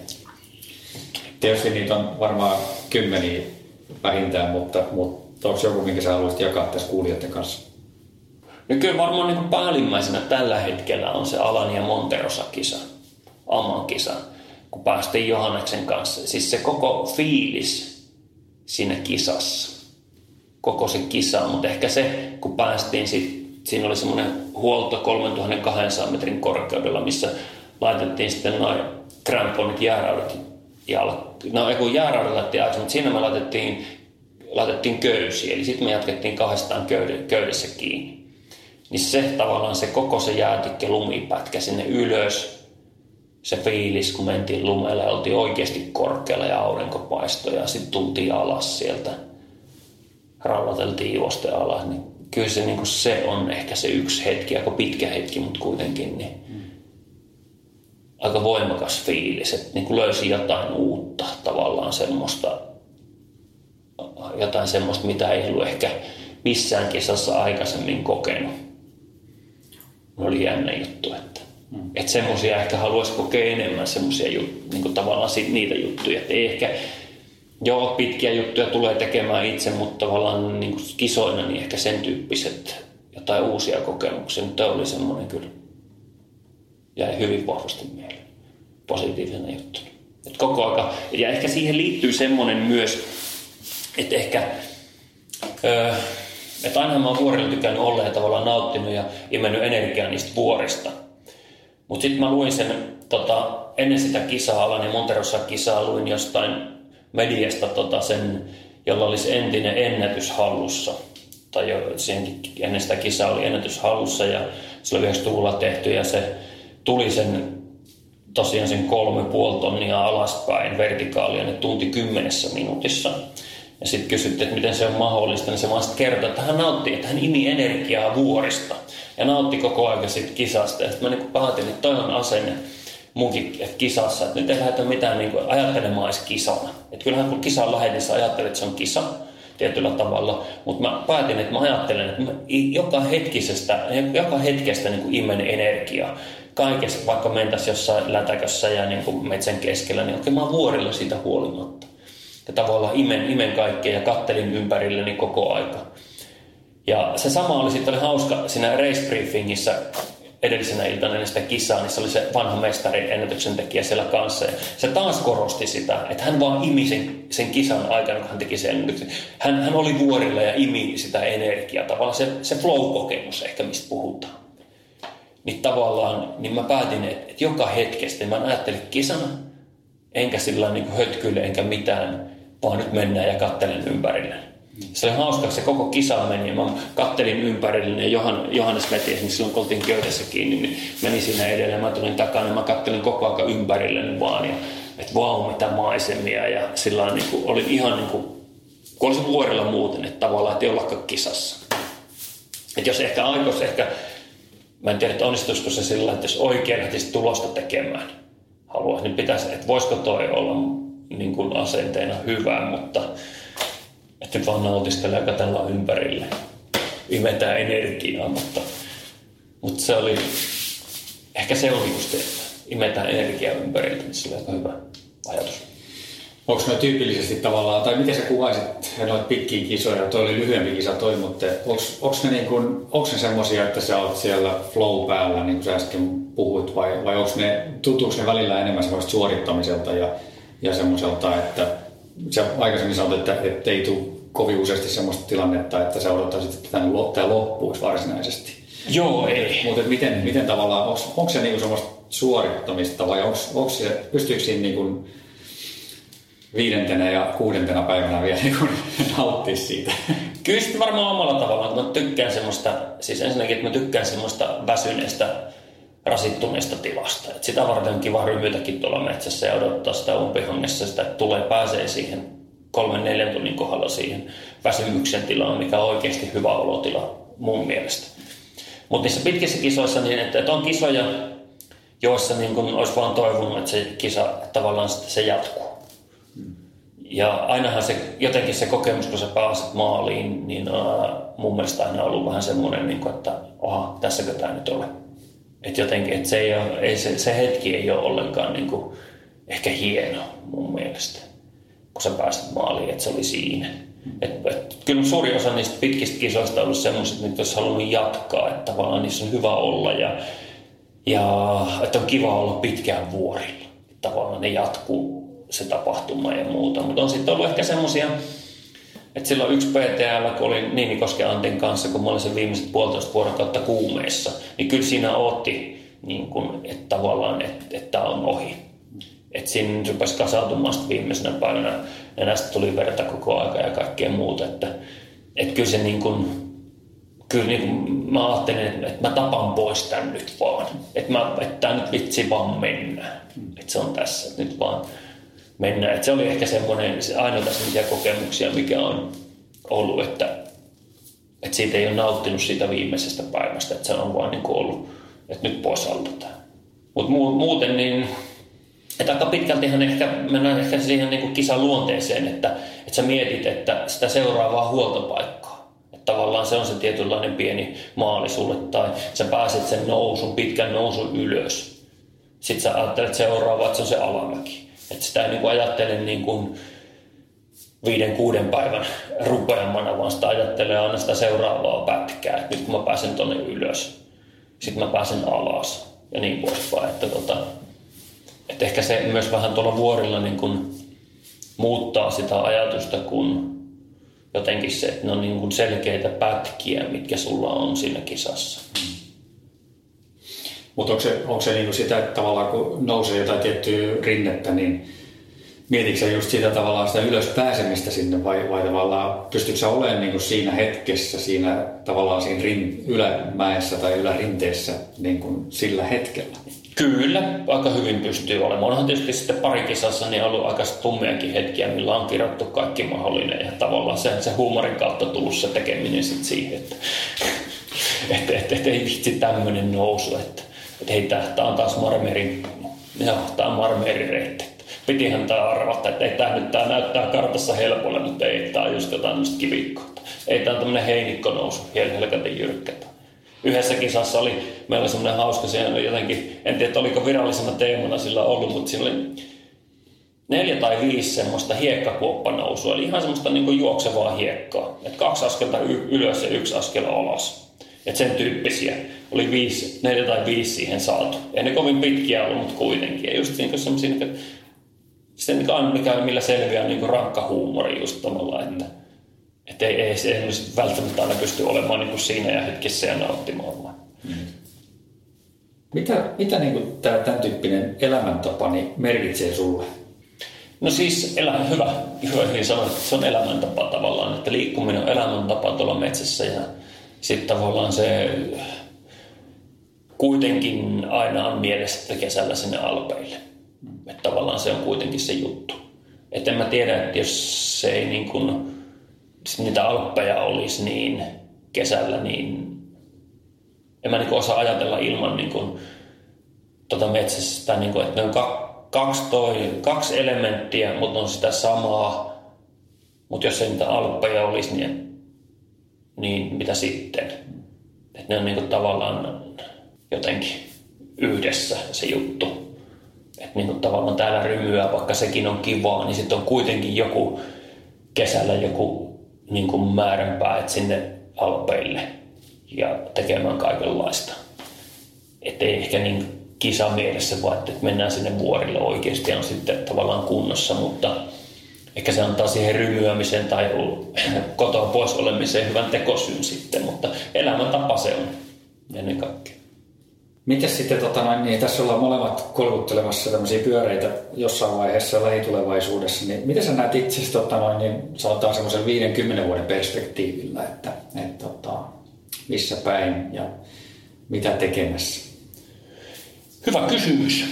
[SPEAKER 1] Tietysti niitä on varmaan kymmeniä vähintään, mutta, mutta onko joku, minkä sä haluaisit jakaa tässä kuulijoiden kanssa?
[SPEAKER 2] No kyllä varmaan niin päällimmäisenä tällä hetkellä on se Alan ja Monterosa-kisa, Aman kisa, kun päästiin Johanneksen kanssa. Siis se koko fiilis siinä kisassa, koko se kisa, mutta ehkä se, kun päästiin sitten, siinä oli semmoinen huolto 3200 metrin korkeudella, missä laitettiin sitten noin kramponit jääraudet jalkaan. No ei kun jääraudet laitettiin mutta siinä me laitettiin, laitettiin köysi, eli sitten me jatkettiin kahdestaan köydessä kiinni niin se tavallaan se koko se jäätikke lumipätkä sinne ylös, se fiilis, kun mentiin lumelle oltiin oikeasti korkealla ja aurinko paistoi ja sitten tultiin alas sieltä, rallateltiin juoste alas, niin kyllä se, niin se on ehkä se yksi hetki, aika pitkä hetki, mutta kuitenkin niin. Aika voimakas fiilis, että niin löysi jotain uutta tavallaan semmoista, jotain semmoista, mitä ei ollut ehkä missään kisassa aikaisemmin kokenut oli jännä juttu. Että, mm. että semmoisia ehkä haluaisi kokea enemmän semmoisia niin tavallaan sit, niitä juttuja. Että ei ehkä, joo, pitkiä juttuja tulee tekemään itse, mutta tavallaan niin kuin kisoina niin ehkä sen tyyppiset jotain uusia kokemuksia. Mutta oli semmoinen kyllä, jäi hyvin vahvasti mieleen. Positiivisena juttu. Että koko aika, ja ehkä siihen liittyy semmoinen myös, että ehkä öö, että ainahan mä oon vuorilla tykännyt olla ja tavallaan nauttinut ja imennyt energiaa niistä vuorista. Mutta sitten mä luin sen, tota, ennen sitä kisaa, Alan ja Monterossa kisaa, luin jostain mediasta tota, sen, jolla olisi entinen ennätys hallussa. Tai jo ennen sitä kisaa oli ennätys hallussa ja se oli 90-luvulla tehty ja se tuli sen tosiaan sen kolme puoli tonnia alaspäin vertikaalia ne tunti kymmenessä minuutissa. Ja sitten kysyttiin, että miten se on mahdollista, niin se vaan kertoi, että hän nautti, että hän imi energiaa vuorista. Ja nautti koko ajan siitä kisasta. Ja sitten mä niin päätin, että toi on asenne munkin kisassa, että nyt ei lähdetä mitään niin kuin ajattelemaan edes kisana. Että kyllähän kun kisa on niin ajattelet, että se on kisa tietyllä tavalla, mutta mä päätin, että mä ajattelen, että mä joka hetkisestä, joka hetkestä niin kuin imen energiaa. Kaikessa, vaikka mentäisiin jossain lätäkössä ja niin kuin metsän keskellä, niin oikein mä vuorilla siitä huolimatta ja tavallaan imen, imen kaikkea ja kattelin ympärilleni koko aika. Ja se sama oli sitten oli hauska siinä race briefingissä edellisenä iltana ennen sitä kisaa, niin se oli se vanha mestari, ennätyksen tekijä siellä kanssa. Ja se taas korosti sitä, että hän vaan imi sen, sen kisan aikana, kun hän teki sen ennätyksen. Hän, hän oli vuorilla ja imi sitä energiaa. Tavallaan se, se flow-kokemus ehkä, mistä puhutaan. Niin tavallaan, niin mä päätin, että, joka hetkestä, mä ajattelin kisana, enkä sillä niin hötkyille enkä mitään, vaan nyt mennään ja kattelen ympärille. Se oli hauska, se koko kisa meni ja mä kattelin ympärille ja Johan, Johannes veti esimerkiksi silloin kun oltiin köydessä kiinni, niin meni siinä edellä mä tulin takana ja mä kattelin koko ajan ympärille vaan ja että vau mitä maisemia ja sillä niin kuin, olin ihan niin kuin, kun olisin vuorella muuten, että tavallaan, että ei ollakaan kisassa. Että jos ehkä aikoisi ehkä, mä en tiedä, että onnistuisiko se sillä, että jos oikein lähtisi tulosta tekemään, haluaisi, niin pitäisi, että voisiko toi olla niin kuin asenteena hyvä, mutta että vaan nautiskelee ja katsellaan ympärille. Imetään energiaa, mutta, mutta se oli, ehkä se oli just, että imetään energiaa ympärille, niin se oli aika hyvä ajatus.
[SPEAKER 1] Onko ne tyypillisesti tavallaan, tai miten sä kuvaisit noita pitkiä kisoja, toi oli lyhyempi kisa toi, mutta onko ne, niin kun, ne semmosia, että sä oot siellä flow päällä, niin kuin sä äsken puhuit, vai, vai onko ne, tuntuuko ne välillä enemmän semmoista suorittamiselta ja, ja semmoiselta, että sä aikaisemmin sanoit, että, että ei tule kovin useasti semmoista tilannetta, että sä odottaisit, että tämä loppuisi varsinaisesti.
[SPEAKER 2] Joo, ei.
[SPEAKER 1] Mutta miten, miten tavallaan, onko se niinku semmoista suorittamista vai onko se, pystyykö siinä niinku viidentenä ja kuudentena päivänä vielä niin [LAUGHS] nauttia siitä.
[SPEAKER 2] Kyllä sitten varmaan omalla tavallaan. Mä tykkään semmoista, siis ensinnäkin, että mä tykkään semmoista väsyneestä, rasittuneesta tilasta. Et sitä varten on kiva rymytäkin tuolla metsässä ja odottaa sitä umpihangessa sitä, että tulee, pääsee siihen kolmen neljän tunnin kohdalla siihen väsymyksen tilaan, mikä on oikeasti hyvä olotila mun mielestä. Mutta niissä pitkissä kisoissa, niin että, että on kisoja, joissa niin kun olisi vaan toivonut, että se kisa tavallaan se jatkuu. Ja ainahan se, jotenkin se kokemus, kun sä pääset maaliin, niin uh, mun mielestä aina ollut vähän semmoinen, niin kuin, että oha, tässäkö tämä nyt ole. Että jotenkin, että se, ei ole, ei, se, se hetki ei ole ollenkaan niin kuin, ehkä hieno mun mielestä, kun sä pääset maaliin, että se oli siinä. Et, et, kyllä suuri osa niistä pitkistä kisoista on ollut semmoiset, että olisi halunnut jatkaa, että tavallaan niissä on hyvä olla ja, ja että on kiva olla pitkään vuorilla. Tavallaan ne jatkuu se tapahtuma ja muuta. Mutta on sitten ollut ehkä semmoisia, että silloin yksi PTL, kun oli Niinikosken Antin kanssa, kun mä olin sen viimeiset puolitoista vuorokautta kuumeessa, niin kyllä siinä otti, niin kun, että tavallaan, että, että on ohi. Että siinä rupesi kasautumaan viimeisenä päivänä ja näistä tuli verta koko aika ja kaikkea muuta. Että, että kyllä se niin kuin, kyllä niin kuin mä ajattelin, että, että mä tapan pois tämän nyt vaan. Että, mä, että tämä nyt vitsi vaan mennään. Että se on tässä, että nyt vaan mennä. Et se oli ehkä semmoinen se ainoita sellaisia kokemuksia, mikä on ollut, että, että siitä ei ole nauttinut siitä viimeisestä päivästä, että se on vaan niin ollut, että nyt pois altetaan. Mutta muuten niin, että aika pitkältihan ehkä mennään ehkä siihen niin kuin kisan luonteeseen, että, että sä mietit, että sitä seuraavaa huoltopaikkaa. Että tavallaan se on se tietynlainen pieni maali sulle, tai sä pääset sen nousun, pitkän nousun ylös. Sitten sä ajattelet seuraavaa, että se on se alamäki. Että sitä ei niin kuin ajattele niin kuin viiden, kuuden päivän rupeamana, vaan sitä ajattelee aina sitä seuraavaa pätkää. Että nyt kun mä pääsen tuonne ylös, sitten mä pääsen alas ja niin poispäin. Että, tota, että ehkä se myös vähän tuolla vuorilla niin kuin muuttaa sitä ajatusta, kun jotenkin se, että ne on niin kuin selkeitä pätkiä, mitkä sulla on siinä kisassa.
[SPEAKER 1] Mutta onko se, onko se niinku sitä, että tavallaan kun nousee jotain tiettyä rinnettä, niin mietitkö just sitä tavallaan sitä ylös pääsemistä sinne vai, vai tavallaan pystytkö sä olemaan niin kuin siinä hetkessä, siinä tavallaan siinä rin, ylämäessä tai ylärinteessä niin kuin sillä hetkellä?
[SPEAKER 2] Kyllä, aika hyvin pystyy olemaan. Onhan tietysti sitten parikisassa niin ollut aika tummiakin hetkiä, millä on kirjoittu kaikki mahdollinen ja tavallaan se, se huumorin kautta tullut se tekeminen sitten siihen, että [LAUGHS] et, et, et, ei vitsi tämmöinen nousu, että että hei, tämä on taas Marmerin, joo, tämä on Marmerin reitti. Pitihän tämä arvata, että ei tämä nyt, tämä näyttää kartassa helpolle, mutta ei, tämä on just jotain tämmöistä kivikkoa. Ei tämä on tämmöinen heinikko nousu, helkatin jyrkkä. Yhdessä kisassa oli, meillä oli semmoinen hauska, siinä oli jotenkin, en tiedä oliko virallisena teemana sillä ollut, mutta siinä oli neljä tai viisi semmoista hiekkakuoppanousua, eli ihan semmoista niin juoksevaa hiekkaa. Et kaksi askelta ylös ja yksi askel alas. Et sen tyyppisiä oli viisi, neljä tai viisi siihen saatu. Ei ne kovin pitkiä ollut, mutta kuitenkin. Ja just niin semmoisia, niin se mikä on, mikä, millä selviää niin rankka huumori just tavallaan, että, että ei, ei, ei, ei välttämättä aina pysty olemaan niin kuin siinä ja hetkessä ja nauttimaan vaan. Mm.
[SPEAKER 1] Mitä, mitä niin kuin tämä, tämän tyyppinen elämäntapa niin merkitsee sulle?
[SPEAKER 2] No siis elämä, hyvä, hyvä niin sanoa, että se on elämäntapa tavallaan, että liikkuminen on elämäntapa tuolla metsässä ja sitten tavallaan se kuitenkin aina on mielessä, että kesällä sinne alpeille. Että tavallaan se on kuitenkin se juttu. Että en mä tiedä, että jos se ei niin kuin, niitä alppeja olisi niin kesällä, niin en mä niin osaa ajatella ilman niin kuin, tota metsästä, niin kuin, että ne on kaksi, toi, kaksi elementtiä, mutta on sitä samaa. Mutta jos ei niitä alppeja olisi, niin, niin mitä sitten? Että ne on niin kuin tavallaan jotenkin yhdessä se juttu. että niin tavallaan täällä rymyä, vaikka sekin on kivaa, niin sitten on kuitenkin joku kesällä joku niin kuin määränpää, että sinne alpeille ja tekemään kaikenlaista. Että ei ehkä niin kisamielessä, vaan että mennään sinne vuorille oikeasti on sitten tavallaan kunnossa, mutta ehkä se antaa siihen rymyämiseen tai kotoa pois olemiseen hyvän tekosyyn sitten, mutta elämäntapa se on ennen kaikkea.
[SPEAKER 1] Miten sitten, tota noin, niin tässä ollaan molemmat kolkuttelemassa tämmöisiä pyöreitä jossain vaiheessa lähitulevaisuudessa, niin miten sä näet itse tota noin, niin sanotaan semmoisen 50 vuoden perspektiivillä, että, että tota, missä päin ja mitä tekemässä?
[SPEAKER 2] Hyvä kysymys.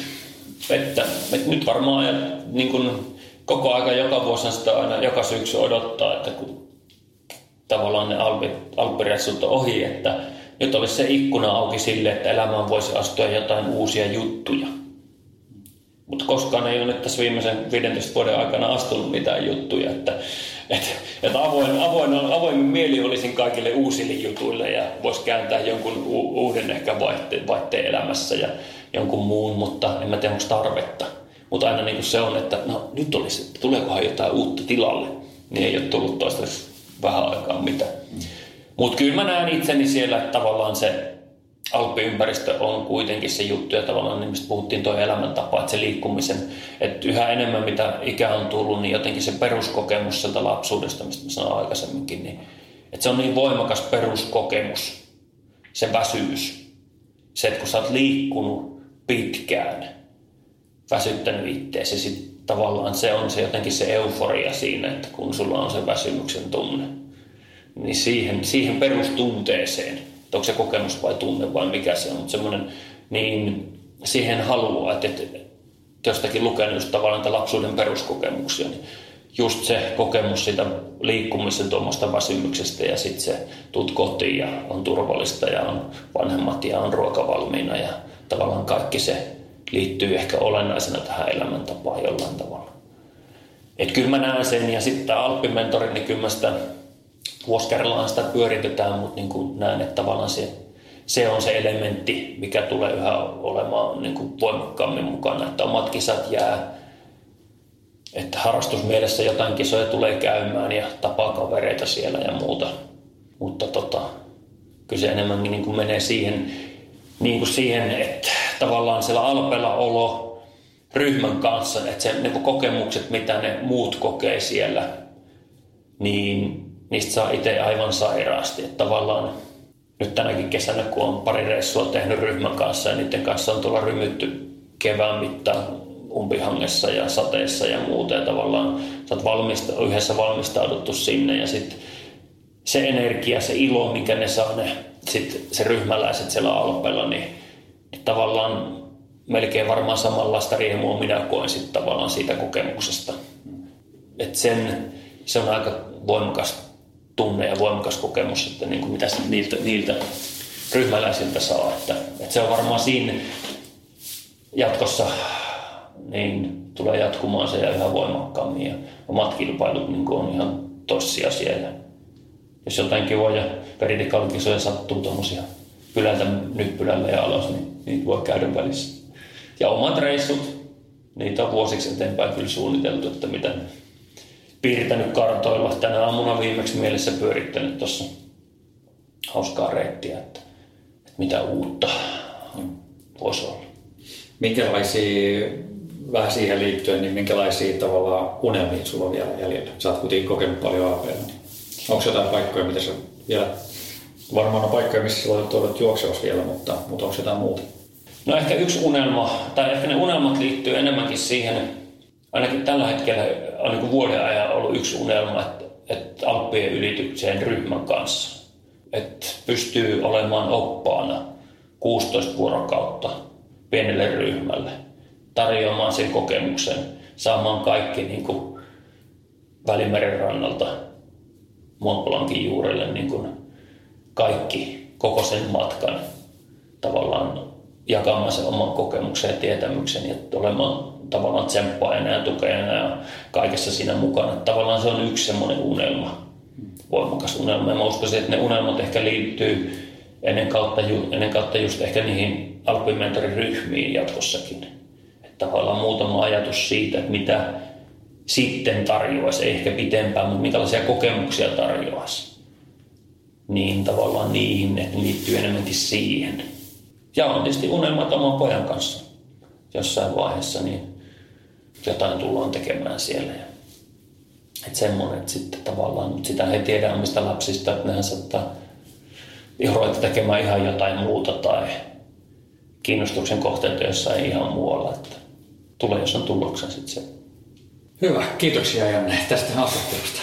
[SPEAKER 2] Että, että nyt varmaan niin kuin koko aika joka vuosi sitä aina joka syksy odottaa, että kun tavallaan ne alppireissut on ohi, että nyt olisi se ikkuna auki sille, että elämään voisi astua jotain uusia juttuja. Mutta koskaan ei ole tässä viimeisen 15 vuoden aikana astunut mitään juttuja. Että, että, että avoin, avoin, avoin mieli olisin kaikille uusille jutuille ja voisi kääntää jonkun uuden ehkä vaihteen, vaihteen elämässä ja jonkun muun, mutta en mä tiedä, onko tarvetta. Mutta aina niin se on, että no nyt olisi, että tuleekohan jotain uutta tilalle. Niin ei ole tullut toistaiseksi vähän aikaa mitään. Mutta kyllä mä näen itseni siellä, että tavallaan se alppiympäristö on kuitenkin se juttu ja tavallaan niin mistä puhuttiin tuo elämäntapa, että se liikkumisen, että yhä enemmän mitä ikä on tullut, niin jotenkin se peruskokemus sieltä lapsuudesta, mistä mä sanoin aikaisemminkin, niin että se on niin voimakas peruskokemus, se väsyys. Se, että kun sä oot liikkunut pitkään, väsyttänyt sitten tavallaan se on se jotenkin se euforia siinä, että kun sulla on se väsymyksen tunne niin siihen, siihen perustunteeseen, että onko se kokemus vai tunne vai mikä se on, mutta semmoinen, niin siihen haluaa, että, että jostakin lukenut just tavallaan lapsuuden peruskokemuksia, niin just se kokemus siitä liikkumisen tuommoista väsymyksestä ja sitten se tuut kotiin ja on turvallista ja on vanhemmat ja on ruoka valmiina ja tavallaan kaikki se liittyy ehkä olennaisena tähän elämäntapaan jollain tavalla. Että kyllä mä näen sen ja sitten tämä Alppimentori, niin kyllä mä sitä vuosi kerrallaan sitä pyöritetään, mutta niin kuin näen, että tavallaan se, se on se elementti, mikä tulee yhä olemaan niin kuin voimakkaammin mukana, että omat kisat jää, että harrastusmielessä jotain kisoja tulee käymään ja tapaa kavereita siellä ja muuta. Mutta tota, kyllä se enemmänkin niin kuin menee siihen, niin kuin siihen, että tavallaan siellä alpeella olo ryhmän kanssa, että se niin kokemukset, mitä ne muut kokee siellä, niin niistä saa itse aivan sairaasti. Että tavallaan nyt tänäkin kesänä, kun on pari reissua tehnyt ryhmän kanssa ja niiden kanssa on tuolla rymytty kevään mittaan umpihangessa ja sateessa ja muuta. Ja tavallaan sä oot valmista, yhdessä valmistauduttu sinne ja sitten se energia, se ilo, minkä ne saa ne, sit se ryhmäläiset siellä alpeella, niin, niin tavallaan melkein varmaan samanlaista riemua minä koen sitten tavallaan siitä kokemuksesta. Et sen, se on aika voimakas tunne ja voimakas kokemus, että niin kuin mitä niiltä, niiltä ryhmäläisiltä saa. Että, että se on varmaan siinä jatkossa niin tulee jatkumaan se ja yhä voimakkaammin ja omat kilpailut niin on ihan tossia siellä. Jos jotain kivoja perintikalkisoja sattuu tuommoisia pylältä nyppylälle ja alas, niin niitä voi käydä välissä. Ja omat reissut, niitä on vuosiksi eteenpäin kyllä suunniteltu, että mitä piirtänyt kartoilla. Tänä aamuna viimeksi mielessä pyörittänyt tuossa hauskaa reittiä, että, että mitä uutta voisi olla.
[SPEAKER 1] Minkälaisia, vähän siihen liittyen, niin minkälaisia tavallaan unelmia sulla on vielä jäljellä? Sä oot kuitenkin kokenut paljon aapeilla. Niin onko jotain paikkoja, mitä sä vielä... Varmaan on paikkoja, missä sä voit juoksevassa vielä, mutta, mutta onko jotain muuta?
[SPEAKER 2] No ehkä yksi unelma, tai ehkä ne unelmat liittyy enemmänkin siihen, ainakin tällä hetkellä on niin vuoden ajan ollut yksi unelma, että, että Alppien ylitykseen ryhmän kanssa. Että pystyy olemaan oppaana 16 vuorokautta pienelle ryhmälle, tarjoamaan sen kokemuksen, saamaan kaikki niin kuin Välimeren rannalta Montblancin juurelle niin kuin kaikki, koko sen matkan tavallaan jakamaan sen oman kokemuksen ja tietämyksen ja olemaan tavallaan tsemppaajana ja tukajana ja kaikessa siinä mukana. Tavallaan se on yksi semmoinen unelma, voimakas unelma. Ja mä uskoisin, että ne unelmat ehkä liittyy ennen kautta, ennen kautta just ehkä niihin alppimentoriryhmiin jatkossakin. tavallaan muutama ajatus siitä, että mitä sitten tarjoaisi, ei ehkä pitempään, mutta minkälaisia kokemuksia tarjoaisi. Niin tavallaan niihin ne liittyy enemmänkin siihen. Ja on tietysti unelmat oman pojan kanssa jossain vaiheessa, niin jotain tullaan tekemään siellä. Että semmoinen, että sitten tavallaan, mutta sitä he tiedä omista lapsista, että nehän saattaa ruveta tekemään ihan jotain muuta tai kiinnostuksen kohteita jossain ihan muualla. Että tulee jos on tuloksen sitten se.
[SPEAKER 1] Hyvä, kiitoksia Janne tästä haastattelusta.